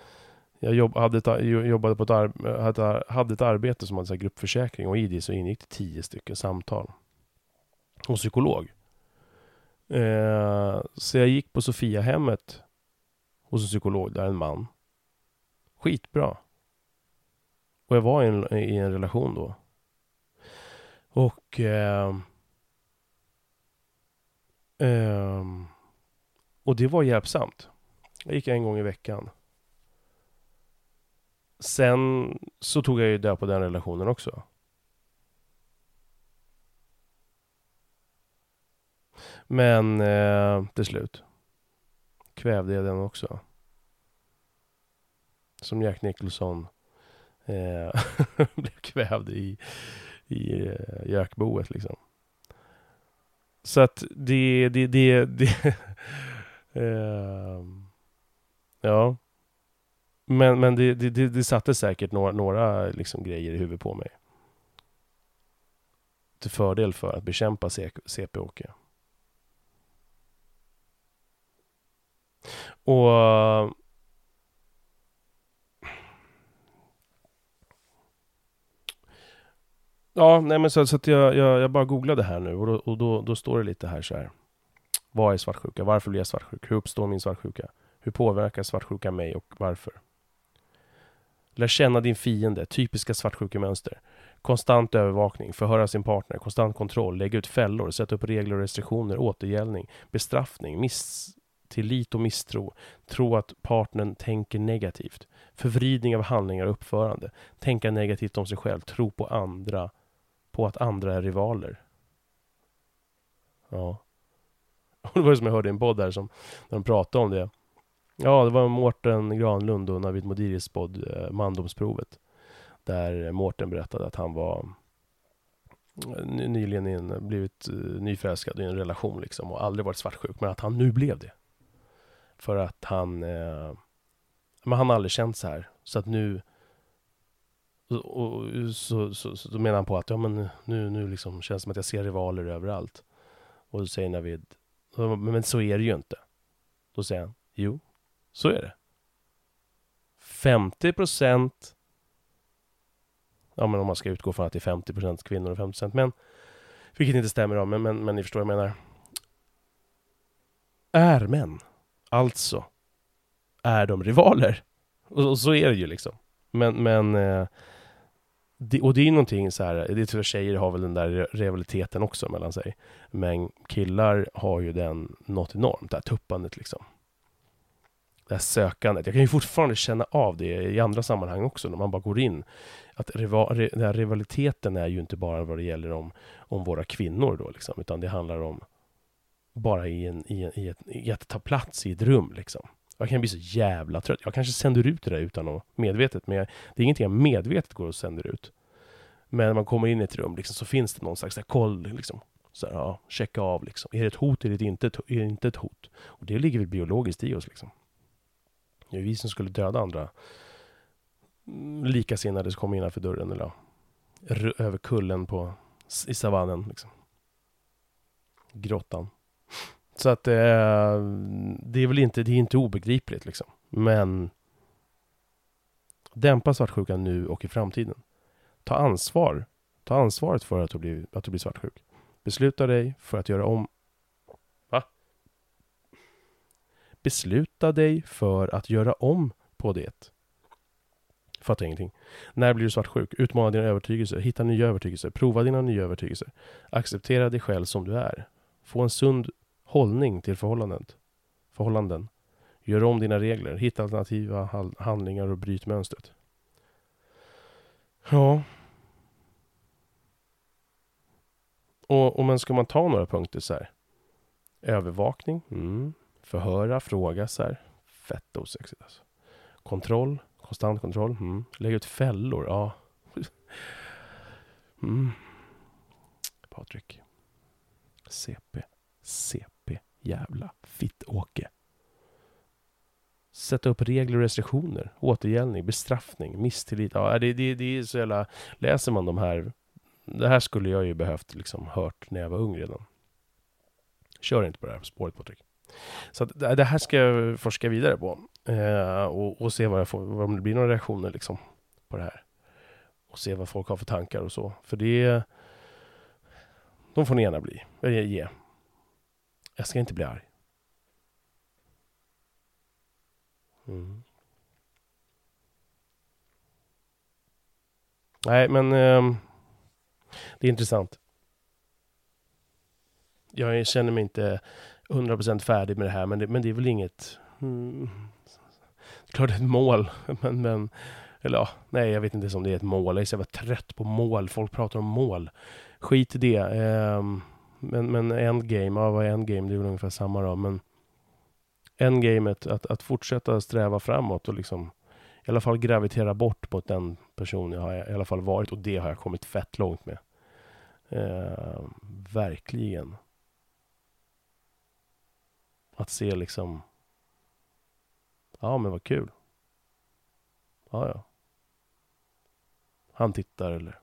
jag jobb, hade, ett, jobbade på ett, ar, hade, hade ett arbete som hade så gruppförsäkring och i det så ingick det tio stycken samtal. Och psykolog. Eh, så jag gick på Sofiahemmet hos en psykolog, där en man. Skitbra. Och jag var i en, i en relation då. Och... Eh, eh, och det var hjälpsamt. Jag gick en gång i veckan. Sen så tog jag ju död på den relationen också. Men eh, till slut kvävde jag den också. Som Jack Nicholson eh, blev kvävd i, i eh, gökboet liksom. Så att det, det, det, det eh, ja. Men, men det, det, det satte säkert några, några liksom grejer i huvudet på mig. Till fördel för att bekämpa CP-Åke. Och... Ja, nej men så, så att jag, jag, jag, bara googlade här nu och, då, och då, då, står det lite här så här. Vad är svartsjuka? Varför blir jag svartsjuk? Hur uppstår min svartsjuka? Hur påverkar svartsjuka mig och varför? Lär känna din fiende, typiska svartsjukemönster. Konstant övervakning, förhöra sin partner, konstant kontroll, lägga ut fällor, sätta upp regler och restriktioner, återgällning, bestraffning, miss tillit och misstro, tro att partnern tänker negativt, förvridning av handlingar och uppförande, tänka negativt om sig själv, tro på andra, på att andra är rivaler. Ja. Och det var ju som jag hörde i en podd där som, när de pratade om det. Ja, det var Mårten Granlund och Navid Modiris podd, eh, Mandomsprovet. Där Mårten berättade att han var eh, nyligen in, blivit eh, nyförälskad i en relation liksom och aldrig varit svartsjuk, men att han nu blev det. För att han, eh, men han har aldrig känt så här. Så att nu, och, och så, så, så, då menar han på att ja, men nu, nu liksom känns det som att jag ser rivaler överallt. Och då säger Navid, men så är det ju inte. Då säger han, jo, så är det. 50 procent ja men om man ska utgå från att det är 50% kvinnor och 50% män. Vilket inte stämmer då, men, men, men ni förstår vad jag menar. Är män. Alltså är de rivaler. Och, och så är det ju liksom. Men, men eh, det, och det är ju någonting så här, det tror jag tjejer har väl den där rivaliteten också mellan sig. Men killar har ju den något enormt, det här tuppandet liksom. Det här sökandet. Jag kan ju fortfarande känna av det i andra sammanhang också, när man bara går in att rival, den här rivaliteten är ju inte bara vad det gäller om, om våra kvinnor då, liksom, utan det handlar om bara i, en, i, en, i, ett, i att ta plats i ett rum. Liksom. Jag kan bli så jävla trött. Jag kanske sänder ut det där utan att medvetet, men jag, det är ingenting jag medvetet går och sänder ut. Men när man kommer in i ett rum liksom, så finns det någon slags där, koll, liksom. Så här, ja, checka av liksom. Är det ett hot eller inte, är det inte ett hot? Och det ligger väl biologiskt i oss liksom. Det är vi som skulle döda andra mm, likasinnade som kom innanför dörren eller över kullen på, i savannen. Liksom. Grottan. Så att eh, det är väl inte, det är inte obegripligt liksom. Men dämpa svartsjukan nu och i framtiden. Ta ansvar. Ta ansvaret för att du blir, att du blir svartsjuk. Besluta dig för att göra om... Va? Besluta dig för att göra om på det. Fattar ingenting. När blir du svartsjuk? Utmana dina övertygelser. Hitta nya övertygelser. Prova dina nya övertygelser. Acceptera dig själv som du är. Få en sund hållning till förhållandet. förhållanden. Gör om dina regler. Hitta alternativa handlingar och bryt mönstret. Ja. Och, och men ska man ta några punkter så här. Övervakning. Mm. Förhöra, fråga så här. Fett osexigt alltså. Kontroll. Konstant kontroll. Mm. Lägga ut fällor. Ja. Mm. Patrik. CP. CP. Jävla fitt-Åke. Sätta upp regler och restriktioner. Återgällning, bestraffning, misstillit. Ja, det, det, det är så jävla... Läser man de här... Det här skulle jag ju behövt liksom hört när jag var ung redan. Kör inte på det här spåret Patrik. Så det här ska jag forska vidare på. Eh, och, och, se vad jag får, om det blir några reaktioner liksom på det här. Och se vad folk har för tankar och så. För det... De får ni gärna bli. Eller ge. Jag ska inte bli arg. Mm. Nej, men eh, det är intressant. Jag känner mig inte 100% färdig med det här, men det, men det är väl inget... Mm, klart ett mål, men, men eller ja, nej jag vet inte om det är ett mål. Jag är så jävla trött på mål. Folk pratar om mål. Skit i det. Eh, men, men endgame, ja vad är endgame? Det är väl ungefär samma då. Men endgamet, att, att fortsätta sträva framåt och liksom i alla fall gravitera bort mot den person jag har i alla fall varit och det har jag kommit fett långt med. Eh, verkligen. Att se liksom Ja, men vad kul. Ja, ja. Han tittar eller...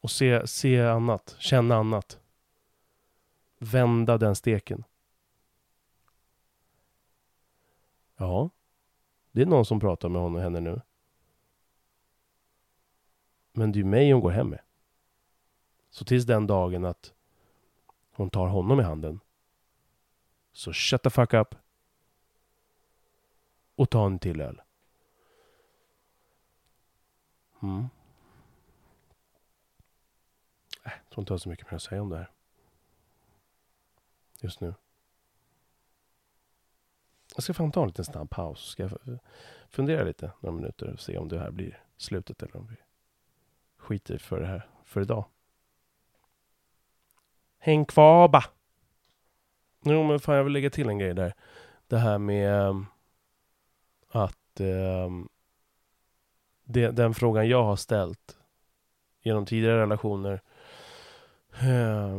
Och se, se annat, känna annat. Vända den steken. Ja, det är någon som pratar med honom och henne nu. Men det är ju mig hon går hem med. Så tills den dagen att hon tar honom i handen. Så shut the fuck up och ta en till öl. Mm. Äh, jag tror inte jag har så mycket mer att säga om det här. Just nu. Jag ska fan ta en liten snabb paus. Ska jag fundera lite några minuter och se om det här blir slutet eller om vi skiter för det här för idag. Häng kvar bara. Jo men fan jag vill lägga till en grej där. Det här med ehm, att eh, det, den frågan jag har ställt genom tidigare relationer eh,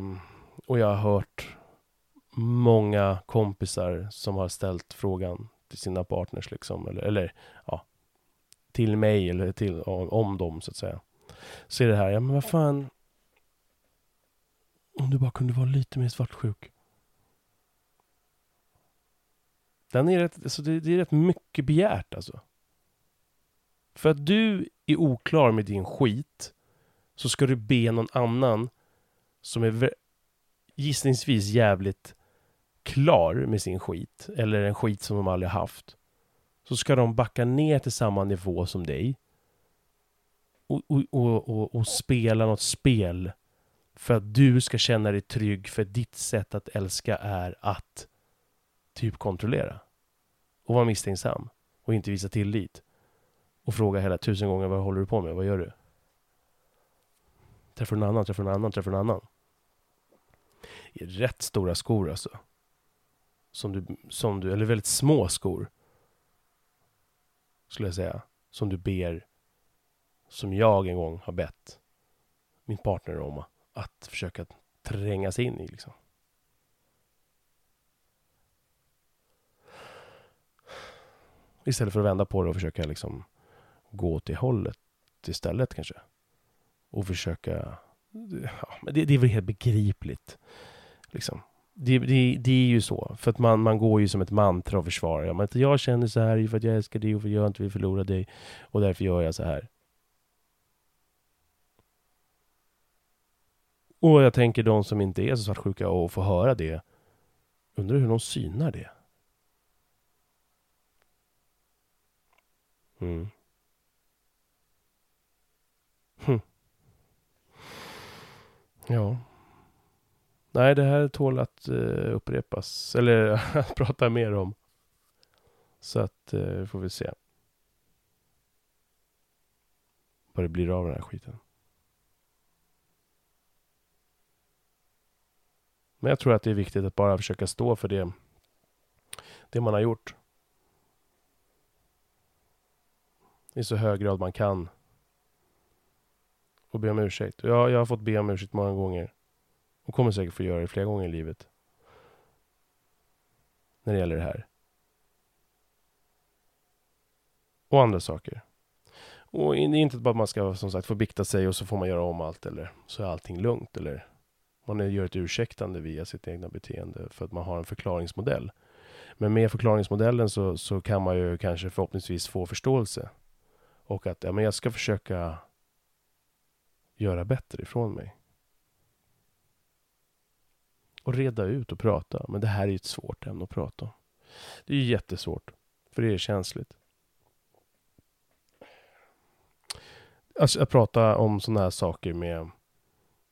och jag har hört många kompisar som har ställt frågan till sina partners liksom, eller, eller ja, till mig eller till, om dem så att säga. Så är det här, ja men vad fan, om du bara kunde vara lite mer svartsjuk. Den är rätt, alltså det, det är rätt mycket begärt alltså. För att du är oklar med din skit så ska du be någon annan som är gissningsvis jävligt klar med sin skit, eller en skit som de aldrig haft, så ska de backa ner till samma nivå som dig och, och, och, och, spela något spel för att du ska känna dig trygg för ditt sätt att älska är att typ kontrollera. Och vara misstänksam. Och inte visa tillit. Och fråga hela tusen gånger vad håller du på med, vad gör du? Träffar någon annan, träffar någon annan, träffar någon annan. I rätt stora skor alltså. Som du, som du, eller väldigt små skor, skulle jag säga, som du ber, som jag en gång har bett min partner om att försöka tränga sig in i liksom. Istället för att vända på det och försöka liksom gå det hållet istället kanske. Och försöka, ja, men det, det är väl helt begripligt. Liksom det, det, det är ju så. För att man, man går ju som ett mantra och försvarar. Ja, men jag känner så här för att jag älskar dig och för att jag inte vill förlora dig. Och därför gör jag så här. Och jag tänker de som inte är så svartsjuka och får höra det. Undrar hur de synar det. Mm. Hm. Ja. Nej, det här tål att uh, upprepas. Eller att prata mer om. Så att uh, får vi se. Vad det blir av den här skiten. Men jag tror att det är viktigt att bara försöka stå för det, det man har gjort. I så hög grad man kan. Och be om ursäkt. Jag, jag har fått be om ursäkt många gånger. Och kommer säkert få göra det flera gånger i livet. När det gäller det här. Och andra saker. Och det är inte bara att man ska som sagt få bikta sig och så får man göra om allt eller så är allting lugnt eller man gör ett ursäktande via sitt egna beteende för att man har en förklaringsmodell. Men med förklaringsmodellen så, så kan man ju kanske förhoppningsvis få förståelse. Och att ja, men jag ska försöka göra bättre ifrån mig och reda ut och prata. Men det här är ju ett svårt ämne att prata om. Det är ju jättesvårt, för det är känsligt. Alltså, att prata om sådana här saker med,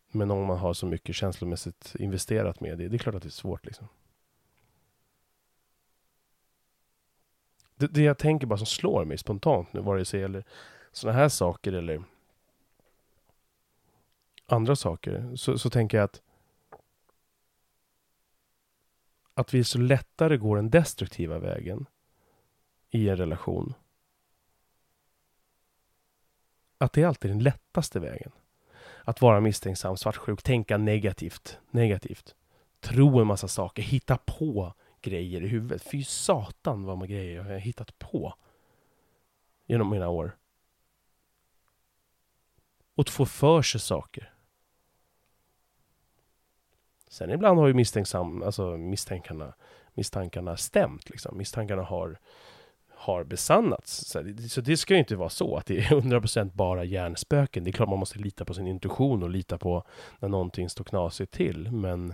med någon man har så mycket känslomässigt investerat med, det, det är klart att det är svårt liksom. Det, det jag tänker bara som slår mig spontant nu, vare sig det gäller sådana här saker eller andra saker, så, så tänker jag att att vi så lättare går den destruktiva vägen i en relation. Att det är alltid den lättaste vägen. Att vara misstänksam, svartsjuk, tänka negativt, negativt. Tro en massa saker, hitta på grejer i huvudet. Fy satan vad många grejer jag har hittat på genom mina år. Och att få för sig saker. Sen ibland har ju misstänksam, alltså misstänkarna, misstankarna stämt. Liksom. Misstankarna har, har besannats. Så det, så det ska ju inte vara så att det är 100% bara hjärnspöken. Det är klart man måste lita på sin intuition och lita på när någonting står knasigt till. Men,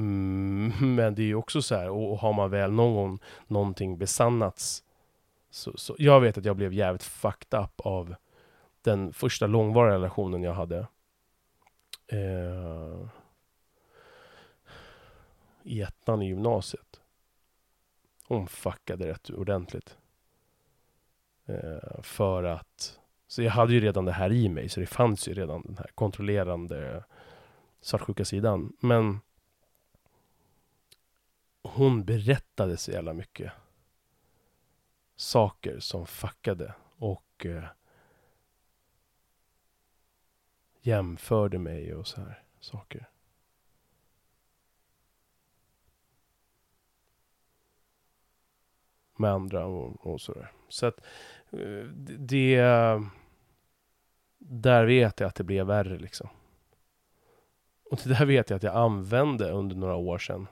mm, men det är ju också så här, och, och har man väl någon gång någonting besannats. Så, så, jag vet att jag blev jävligt fucked up av den första långvariga relationen jag hade. Eh, i ettan i gymnasiet. hon fuckade rätt ordentligt. Eh, för att, så jag hade ju redan det här i mig, så det fanns ju redan den här kontrollerande svartsjuka sidan. Men hon berättade så jävla mycket saker som fuckade och eh, jämförde mig och så här saker. Med andra och, och sådär. Så att eh, det... Där vet jag att det blev värre liksom. Och det där vet jag att jag använde under några år sedan.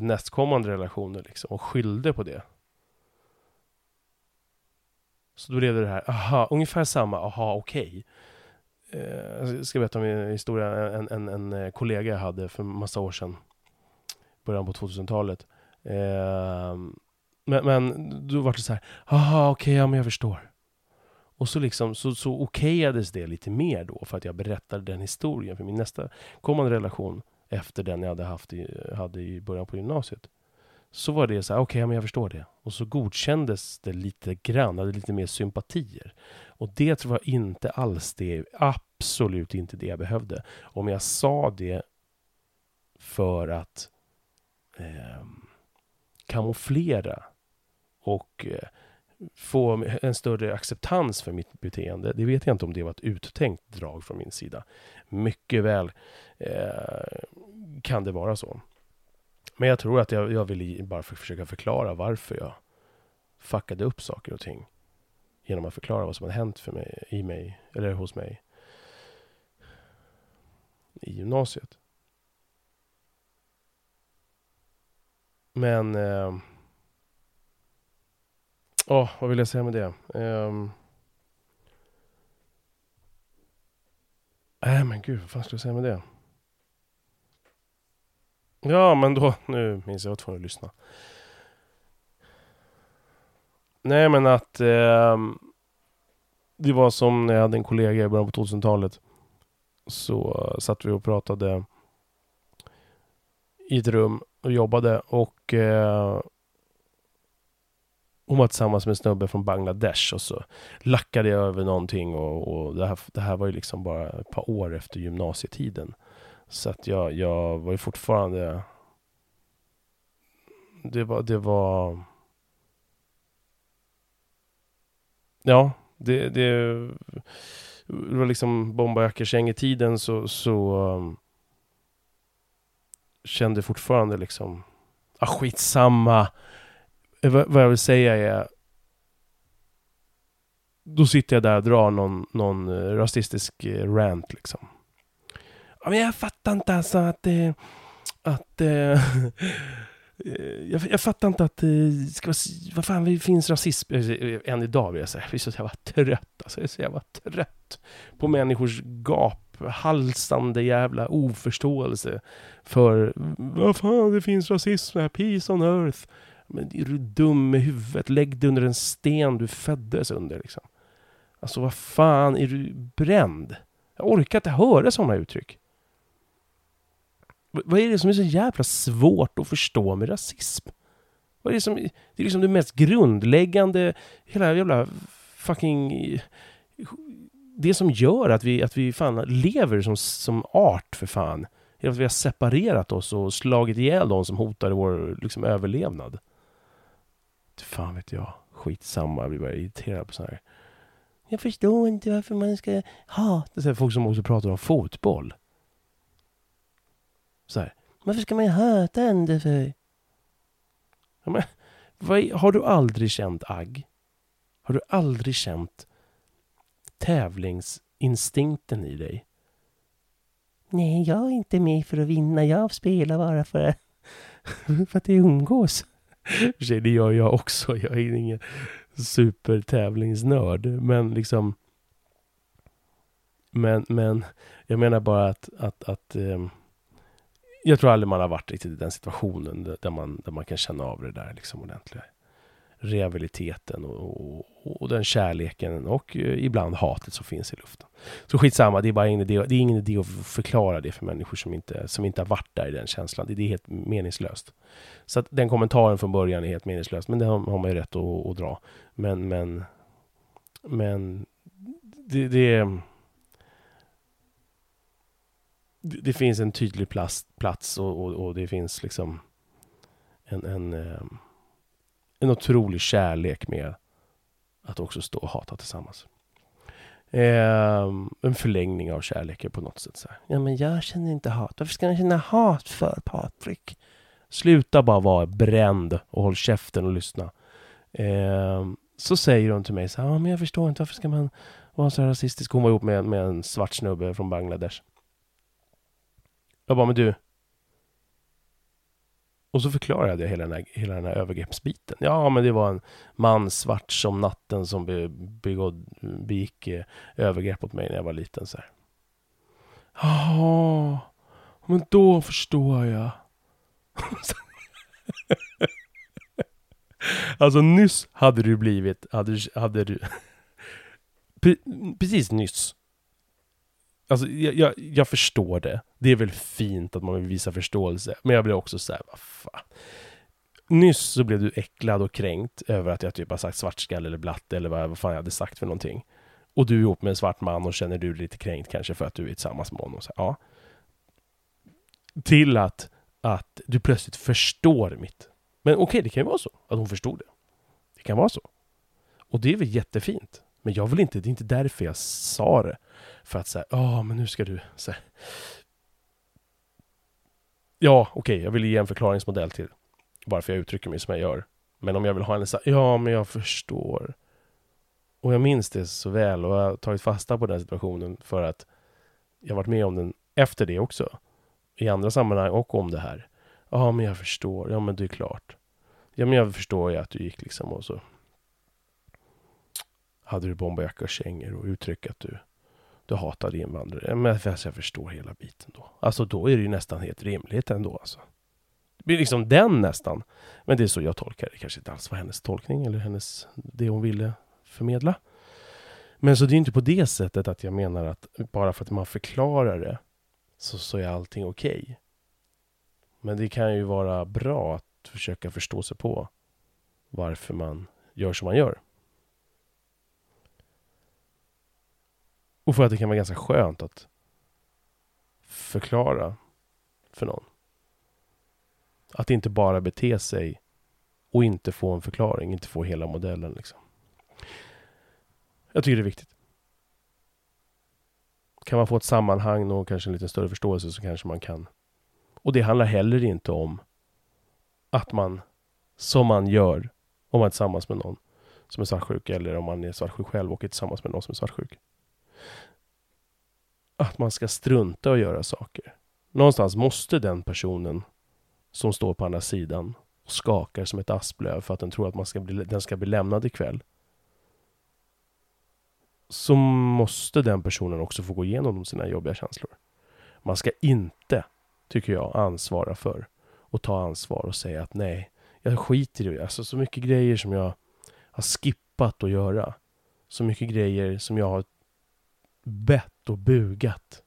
Till nästkommande relationer liksom och skyllde på det. Så då blev det det här, aha, ungefär samma, aha, okej. Okay. Eh, jag ska berätta om en historia, en, en, en eh, kollega jag hade för massa år sedan. Början på 2000-talet. Eh, men, men då var det så här, aha, okej, okay, ja men jag förstår. Och så liksom, så, så okejades det lite mer då för att jag berättade den historien för min nästa kommande relation efter den jag hade haft i, hade i början på gymnasiet. Så var det så här, okej, okay, men jag förstår det. Och så godkändes det lite grann, hade lite mer sympatier. Och det tror jag inte alls det, absolut inte det jag behövde. Om jag sa det för att eh, kamouflera och eh, få en större acceptans för mitt beteende. Det vet jag inte om det var ett uttänkt drag från min sida. Mycket väl eh, kan det vara så. Men jag tror att jag, jag vill bara för, försöka förklara varför jag fuckade upp saker och ting. Genom att förklara vad som hade hänt för mig, i mig, eller hos mig. I gymnasiet. Men... Eh, oh, vad vill jag säga med det? Um... Nej men gud, vad fan ska jag säga med det? Ja, men då, nu minns jag, jag var tvungen att lyssna. Nej, men att eh, det var som när jag hade en kollega i början på 2000-talet. Så satt vi och pratade i ett rum och jobbade och eh, hon var tillsammans med en snubbe från Bangladesh och så lackade jag över någonting och, och det, här, det här var ju liksom bara ett par år efter gymnasietiden. Så att jag, jag var ju fortfarande... Det var... Det var... Ja, det, det, det var liksom bombarjackersgäng-tiden så, så um, kände fortfarande liksom, ah skitsamma. Vad, jag vill säga är, då sitter jag där och drar någon, någon eh, rasistisk eh, rant liksom. Ja, men jag fattar inte alltså att... Eh, att eh, jag, jag, fattar inte att... det ska, vad fan, det finns rasism än idag vill jag säga. Jag är så jävla trött alltså. Jag är så jävla trött på människors gaphalsande jävla oförståelse för vad fan, det finns rasism här, peace on earth. Men är du dum i huvudet? Lägg dig under en sten du föddes under liksom. Alltså vad fan, är du bränd? Jag orkar inte höra sådana uttryck. Vad är det som är så jävla svårt att förstå med rasism? Vad är det som... Det är liksom det mest grundläggande, hela jävla fucking... Det som gör att vi, att vi fan lever som, som art för fan. Är att vi har separerat oss och slagit ihjäl de som hotar vår liksom, överlevnad. Fan vet jag. Skitsamma, jag blir bara irriterad på sådana här. Jag förstår inte varför man ska ha... Det är folk som också pratar om fotboll. Så här, varför ska man hata henne för? Ja, men, vad, har du aldrig känt agg? Har du aldrig känt tävlingsinstinkten i dig? Nej, jag är inte med för att vinna. Jag spelar bara för, för att det umgås. För det gör jag också. Jag är ingen supertävlingsnörd. Men liksom... Men, men jag menar bara att, att, att um, jag tror aldrig man har varit riktigt i den situationen där man, där man kan känna av det där liksom ordentligt rehabiliteten och, och, och den kärleken och eh, ibland hatet som finns i luften. Så skitsamma, det är bara ingen idé, det är ingen idé att förklara det för människor som inte, som inte har varit där i den känslan. Det, det är helt meningslöst. Så att den kommentaren från början är helt meningslös, men det har, har man ju rätt att, att dra. Men, men, men det, det, det finns en tydlig plats, plats och, och, och det finns liksom en, en, eh, en otrolig kärlek med att också stå och hata tillsammans. Eh, en förlängning av kärleken på något sätt. Så här. Ja, men jag känner inte hat. Varför ska jag känna hat för Patrik? Sluta bara vara bränd och håll käften och lyssna. Eh, så säger hon till mig så här, ja, men jag förstår inte, varför ska man vara så rasistisk? Hon var ihop med, med en svart snubbe från Bangladesh. Jag bara, men du. Och så förklarade jag hela den här, hela den här övergreppsbiten. Ja, men det var en man svart som natten som be, begåd, begick eh, övergrepp mot mig när jag var liten. så här. Ja, men då förstår jag. alltså nyss hade du blivit, hade, hade du, precis nyss Alltså, jag, jag, jag, förstår det. Det är väl fint att man vill visa förståelse. Men jag blir också så här, vad fan. Nyss så blev du äcklad och kränkt över att jag typ har sagt svartskalle eller blatte eller vad, vad fan jag hade sagt för någonting. Och du är ihop med en svart man och känner du dig lite kränkt kanske för att du är tillsammans med honom. Så, ja. Till att, att du plötsligt förstår mitt. Men okej, okay, det kan ju vara så att hon förstod det. Det kan vara så. Och det är väl jättefint. Men jag vill inte, det är inte därför jag sa det. För att säga, ja men nu ska du... Så ja, okej, okay, jag vill ge en förklaringsmodell till varför jag uttrycker mig som jag gör. Men om jag vill ha henne så ja men jag förstår. Och jag minns det så väl och jag har tagit fasta på den situationen för att jag varit med om den efter det också. I andra sammanhang och om det här. Ja, men jag förstår. Ja, men det är klart. Ja, men jag förstår ju att du gick liksom och så hade du bomberjacka och kängor och uttryck att du du hatade invandrare. Men alltså, jag förstår hela biten då. Alltså då är det ju nästan helt rimligt ändå alltså. Det blir liksom den nästan. Men det är så jag tolkar det. kanske inte alls var hennes tolkning eller hennes, det hon ville förmedla. Men så det är inte på det sättet att jag menar att bara för att man förklarar det så, så är allting okej. Okay. Men det kan ju vara bra att försöka förstå sig på varför man gör som man gör. Och för att det kan vara ganska skönt att förklara för någon. Att inte bara bete sig och inte få en förklaring, inte få hela modellen. Liksom. Jag tycker det är viktigt. Kan man få ett sammanhang och kanske en lite större förståelse så kanske man kan. Och det handlar heller inte om att man, som man gör om man är tillsammans med någon som är svartsjuk eller om man är svartsjuk själv och är tillsammans med någon som är svartsjuk att man ska strunta och göra saker. Någonstans måste den personen som står på andra sidan och skakar som ett asplöv för att den tror att man ska bli, den ska bli lämnad ikväll. Så måste den personen också få gå igenom sina jobbiga känslor. Man ska inte, tycker jag, ansvara för och ta ansvar och säga att nej, jag skiter i det. Alltså så mycket grejer som jag har skippat att göra. Så mycket grejer som jag har bett och bugat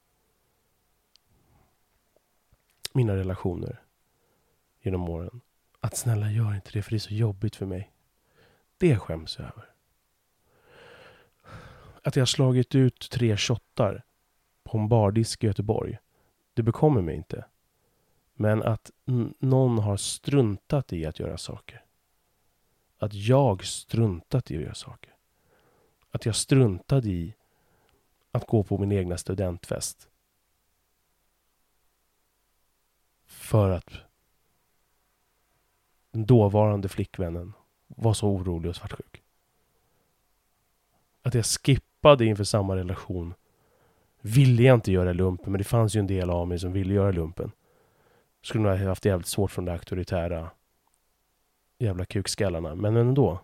mina relationer genom åren. Att snälla gör inte det för det är så jobbigt för mig. Det skäms jag över. Att jag har slagit ut tre shottar på en bardisk i Göteborg. Det bekommer mig inte. Men att någon har struntat i att göra saker. Att jag struntat i att göra saker. Att jag struntade i att gå på min egna studentfest. För att den dåvarande flickvännen var så orolig och svartsjuk. Att jag skippade inför samma relation ville jag inte göra lumpen, men det fanns ju en del av mig som ville göra lumpen. Skulle nog ha haft jävligt svårt från de auktoritära jävla kukskallarna, men ändå.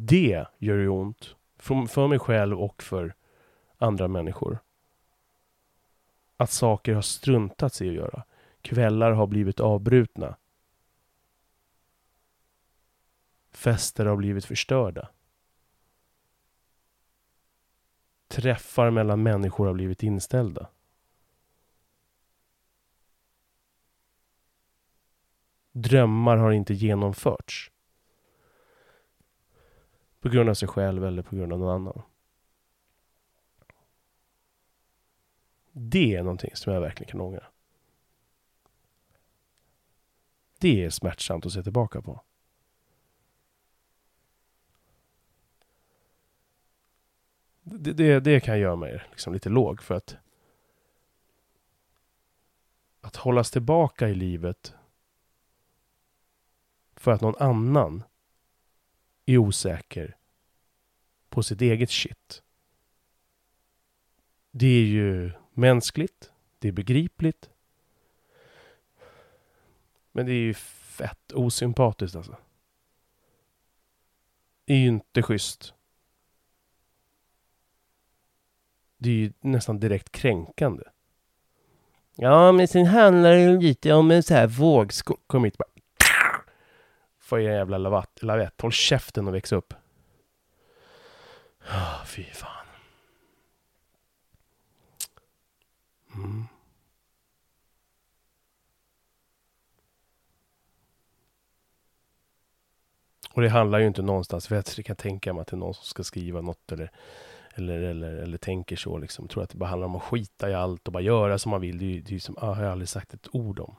Det gör ju ont. För mig själv och för andra människor. Att saker har struntats i att göra. Kvällar har blivit avbrutna. Fester har blivit förstörda. Träffar mellan människor har blivit inställda. Drömmar har inte genomförts. På grund av sig själv eller på grund av någon annan. Det är någonting som jag verkligen kan ångra. Det är smärtsamt att se tillbaka på. Det, det, det kan göra mig liksom lite låg för att att hållas tillbaka i livet för att någon annan är osäker på sitt eget shit. Det är ju mänskligt, det är begripligt. Men det är ju fett osympatiskt alltså. Det är ju inte schysst. Det är ju nästan direkt kränkande. Ja, men sen handlar det ju lite om en så här vågskål. Kom hit bara. Får er jävla lavett, lavett. Håll käften och väx upp. Oh, fy fan. Mm. Och det handlar ju inte någonstans, för jag kan tänka mig att det är någon som ska skriva något eller, eller, eller, eller tänker så liksom. Jag tror att det bara handlar om att skita i allt och bara göra som man vill. Det är ju, det är som, ah, har jag aldrig sagt ett ord om.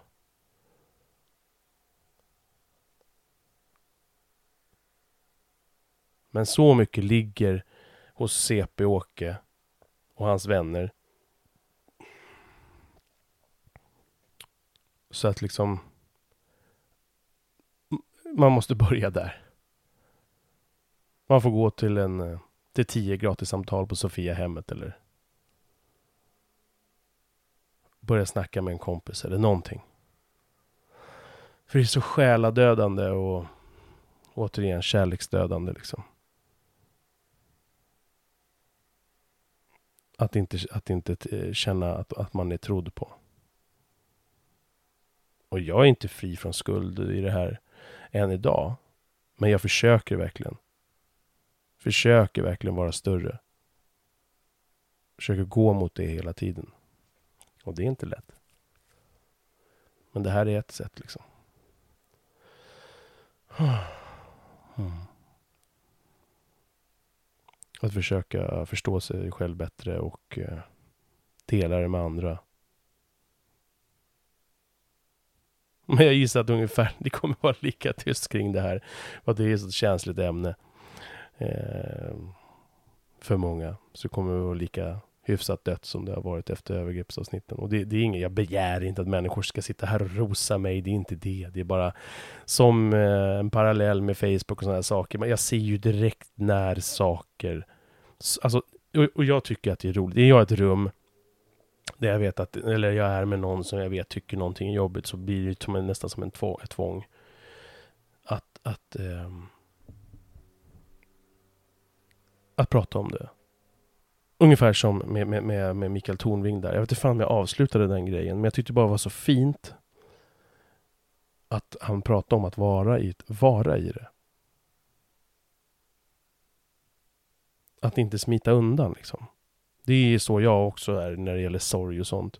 Men så mycket ligger hos CP-Åke och hans vänner. Så att liksom man måste börja där. Man får gå till en eh, till tio gratissamtal på Sofia hemmet eller börja snacka med en kompis eller någonting. För det är så själadödande och återigen kärleksdödande liksom. Att inte, att inte eh, känna att, att man är trodd på. Och jag är inte fri från skuld i det här än idag. Men jag försöker verkligen. Försöker verkligen vara större. Försöker gå mot det hela tiden. Och det är inte lätt. Men det här är ett sätt liksom. Mm. Att försöka förstå sig själv bättre och eh, dela det med andra. Men jag gissar att ungefär det kommer vara lika tyst kring det här. För att det är ett så känsligt ämne. Eh, för många. Så det kommer det vara lika hyfsat dött som det har varit efter övergreppsavsnitten. Och det, det är inget, jag begär inte att människor ska sitta här och rosa mig, det är inte det. Det är bara som eh, en parallell med Facebook och sådana här saker. Men jag ser ju direkt när saker, alltså, och, och jag tycker att det är roligt. Är jag ett rum där jag vet att, eller jag är med någon som jag vet tycker någonting är jobbigt så blir det som en, nästan som en tvång, ett tvång. Att, att, eh, att prata om det. Ungefär som med, med, med, med Mikael Tornving där. Jag vet inte fan om jag avslutade den grejen, men jag tyckte bara det var så fint att han pratade om att vara i, vara i det. Att inte smita undan liksom. Det är så jag också är när det gäller sorg och sånt.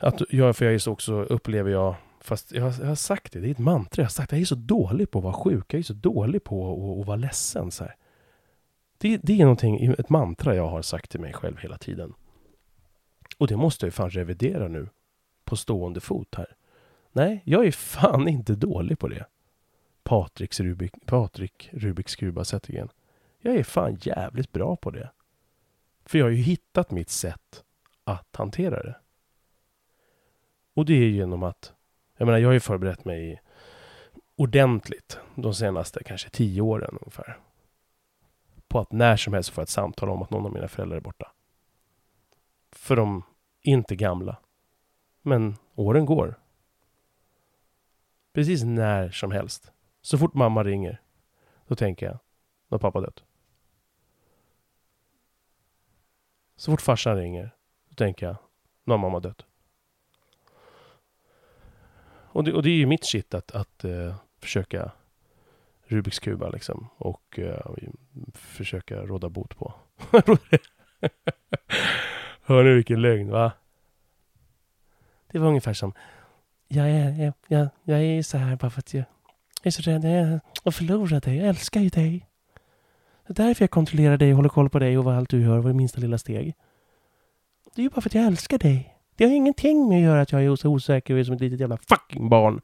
Att jag, för jag är så också, upplever jag, fast jag har, jag har sagt det, det är ett mantra, jag har sagt jag är så dålig på att vara sjuk, jag är så dålig på att, att vara ledsen. Så här. Det, det är någonting, ett mantra jag har sagt till mig själv hela tiden. Och det måste jag ju fan revidera nu. På stående fot här. Nej, jag är fan inte dålig på det. Patriks Rubik, Patrik Rubiks kuba Zettergren. Jag är fan jävligt bra på det. För jag har ju hittat mitt sätt att hantera det. Och det är genom att, jag menar jag har ju förberett mig ordentligt de senaste kanske tio åren ungefär på att när som helst få ett samtal om att någon av mina föräldrar är borta. För de är inte gamla. Men åren går. Precis när som helst. Så fort mamma ringer, då tänker jag, nu har pappa dött. Så fort farsan ringer, då tänker jag, nu har mamma dött. Och det, och det är ju mitt shit att, att uh, försöka Rubiks kuba liksom. Och uh, försöka råda bot på. Hör ni vilken lögn va? Det var ungefär som jag är, jag, jag är så här bara för att jag är så rädd att förlora dig. Jag älskar ju dig. Det är därför jag kontrollerar dig och håller koll på dig och vad allt du gör, vad minsta lilla steg. Det är ju bara för att jag älskar dig. Det har ingenting med att göra att jag är så osäker och är som ett litet jävla fucking barn.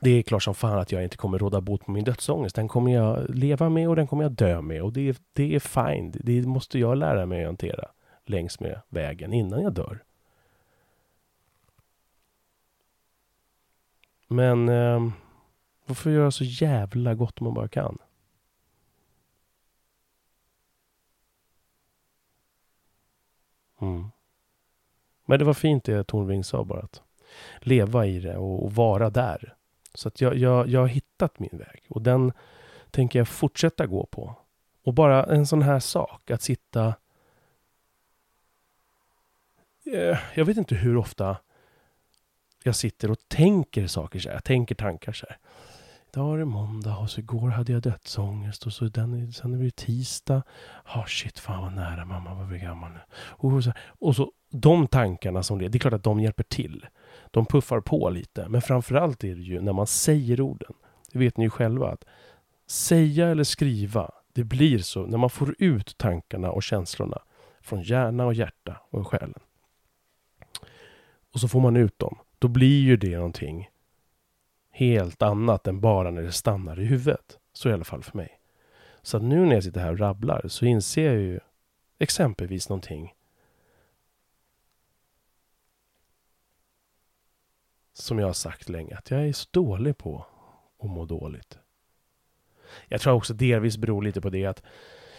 Det är klart som fan att jag inte kommer råda bot på min dödsångest. Den kommer jag leva med och den kommer jag dö med. Och det är, det är fine. Det måste jag lära mig att hantera längs med vägen innan jag dör. Men eh, varför göra så jävla gott man bara kan? Mm. Men det var fint det Tornving sa bara att leva i det och, och vara där. Så att jag, jag, jag har hittat min väg och den tänker jag fortsätta gå på. Och bara en sån här sak, att sitta... Eh, jag vet inte hur ofta jag sitter och tänker saker så här. Jag tänker tankar så här. Idag är det måndag och så igår hade jag dödsångest och så den, sen är det tisdag. Ja, oh, shit, fan vad nära mamma var vi gammal nu. Och så, och så de tankarna som det, det är klart att de hjälper till. De puffar på lite, men framförallt är det ju när man säger orden. Det vet ni ju själva att säga eller skriva, det blir så när man får ut tankarna och känslorna från hjärna och hjärta och själen. Och så får man ut dem då blir ju det någonting helt annat än bara när det stannar i huvudet. Så i alla fall för mig. Så att nu när jag sitter här och rabblar så inser jag ju exempelvis någonting som jag har sagt länge, att jag är så dålig på att må dåligt. Jag tror också delvis beror lite på det att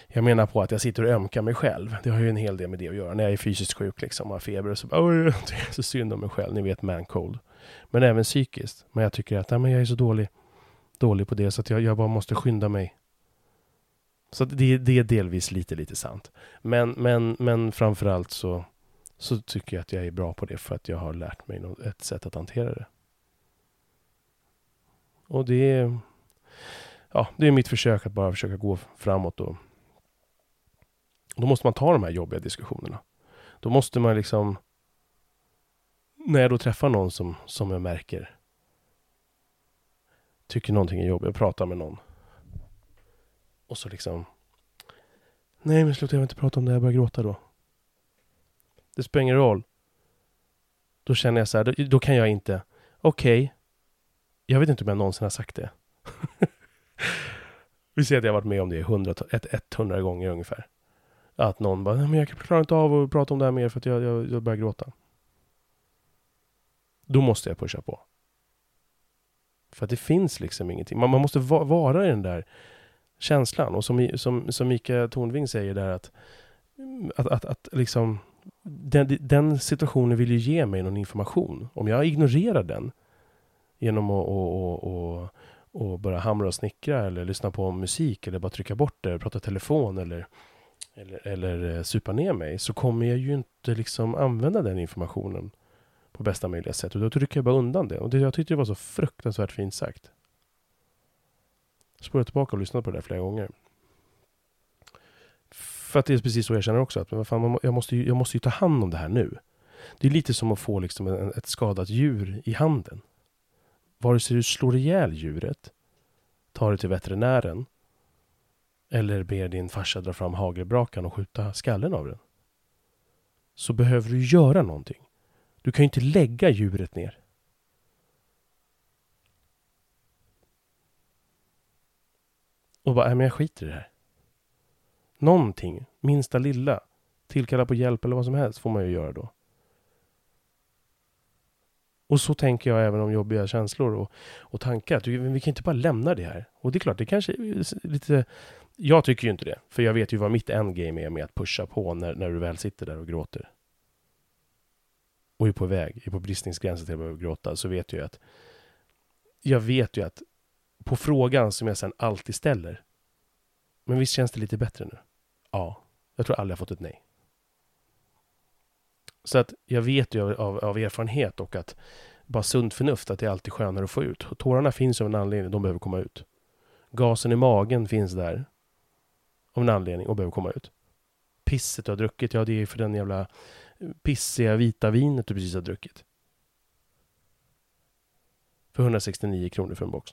jag menar på att jag sitter och ömkar mig själv. Det har ju en hel del med det att göra. När jag är fysiskt sjuk liksom, har feber och så bara, det är så synd om mig själv. Ni vet man cold. Men även psykiskt. Men jag tycker att nej, men jag är så dålig, dålig på det så att jag, jag bara måste skynda mig. Så det, det är delvis lite, lite sant. Men, men, men framförallt så, så tycker jag att jag är bra på det för att jag har lärt mig något, ett sätt att hantera det. Och det är, ja, det är mitt försök att bara försöka gå framåt och då måste man ta de här jobbiga diskussionerna. Då måste man liksom... När jag då träffar någon som, som jag märker tycker någonting är jobbigt, jag pratar med någon. Och så liksom... Nej men sluta, jag vill inte prata om det, jag börjar gråta då. Det spelar ingen roll. Då känner jag så här, då, då kan jag inte... Okej. Okay, jag vet inte om jag någonsin har sagt det. Vi säger att jag har varit med om det 100, 100 gånger ungefär. Att någon bara, men jag klarar inte av att prata om det här mer för att jag, jag, jag börjar gråta. Då måste jag pusha på. För att det finns liksom ingenting. Man, man måste va vara i den där känslan. Och som, som, som Mika Tornving säger där att, att, att, att liksom den, den, situationen vill ju ge mig någon information. Om jag ignorerar den genom att och, och, och, och bara hamra och snickra eller lyssna på musik eller bara trycka bort det, prata telefon eller eller, eller eh, supa ner mig så kommer jag ju inte liksom använda den informationen på bästa möjliga sätt. Och då trycker jag bara undan det. Och det, jag tyckte det var så fruktansvärt fint sagt. Spola tillbaka och lyssna på det där flera gånger. För att det är precis så jag känner också. Att men fan, jag, måste ju, jag måste ju ta hand om det här nu. Det är lite som att få liksom en, ett skadat djur i handen. Vare sig du slår ihjäl djuret, tar det till veterinären eller ber din farsa dra fram hagelbrakan och skjuta skallen av den. Så behöver du göra någonting. Du kan ju inte lägga djuret ner. Och bara, men jag skiter i det här. Någonting, minsta lilla, tillkalla på hjälp eller vad som helst får man ju göra då. Och så tänker jag även om jobbiga känslor och, och tankar. Vi kan inte bara lämna det här. Och det är klart, det kanske är lite jag tycker ju inte det, för jag vet ju vad mitt endgame är med att pusha på när, när du väl sitter där och gråter. Och är på väg, är på bristningsgränsen till att börja gråta, så vet jag ju att jag vet ju att på frågan som jag sen alltid ställer, men visst känns det lite bättre nu? Ja, jag tror aldrig jag fått ett nej. Så att jag vet ju av, av, av erfarenhet och att bara sunt förnuft att det är alltid skönare att få ut. Tårarna finns av en anledning, de behöver komma ut. Gasen i magen finns där av en anledning och behöver komma ut. Pisset du har druckit, ja det är för den jävla eh, pissiga vita vinet du precis har druckit. För 169 kronor för en box.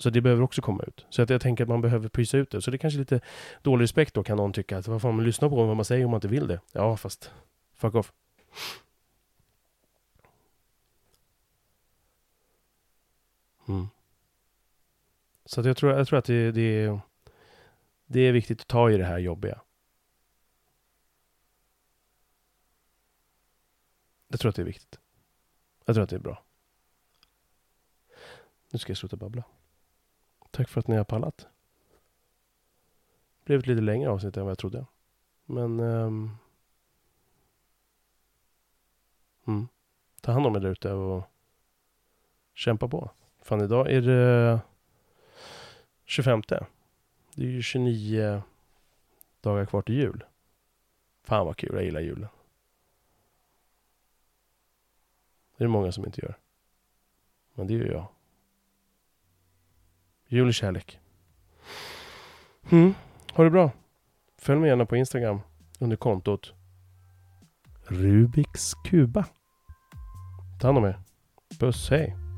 Så det behöver också komma ut. Så att jag tänker att man behöver pysa ut det. Så det är kanske lite dålig respekt då kan någon tycka att vad fan man lyssnar på vad man säger om man inte vill det. Ja fast fuck off. Mm. Så att jag, tror, jag tror att det, det, det är viktigt att ta i det här jobbiga. Jag tror att det är viktigt. Jag tror att det är bra. Nu ska jag sluta babbla. Tack för att ni har pallat. Det blev ett lite längre avsnitt än vad jag trodde. Men... Um, mm, ta hand om er där ute och kämpa på. Fan, idag är det 25. Det är ju 29 dagar kvar till jul. Fan vad kul, jag gillar julen. Det är det många som inte gör. Men det gör jag. Jul och kärlek. Mm. Ha det bra. Följ mig gärna på Instagram under kontot Rubiks Kuba. Ta hand om er. Puss, hej.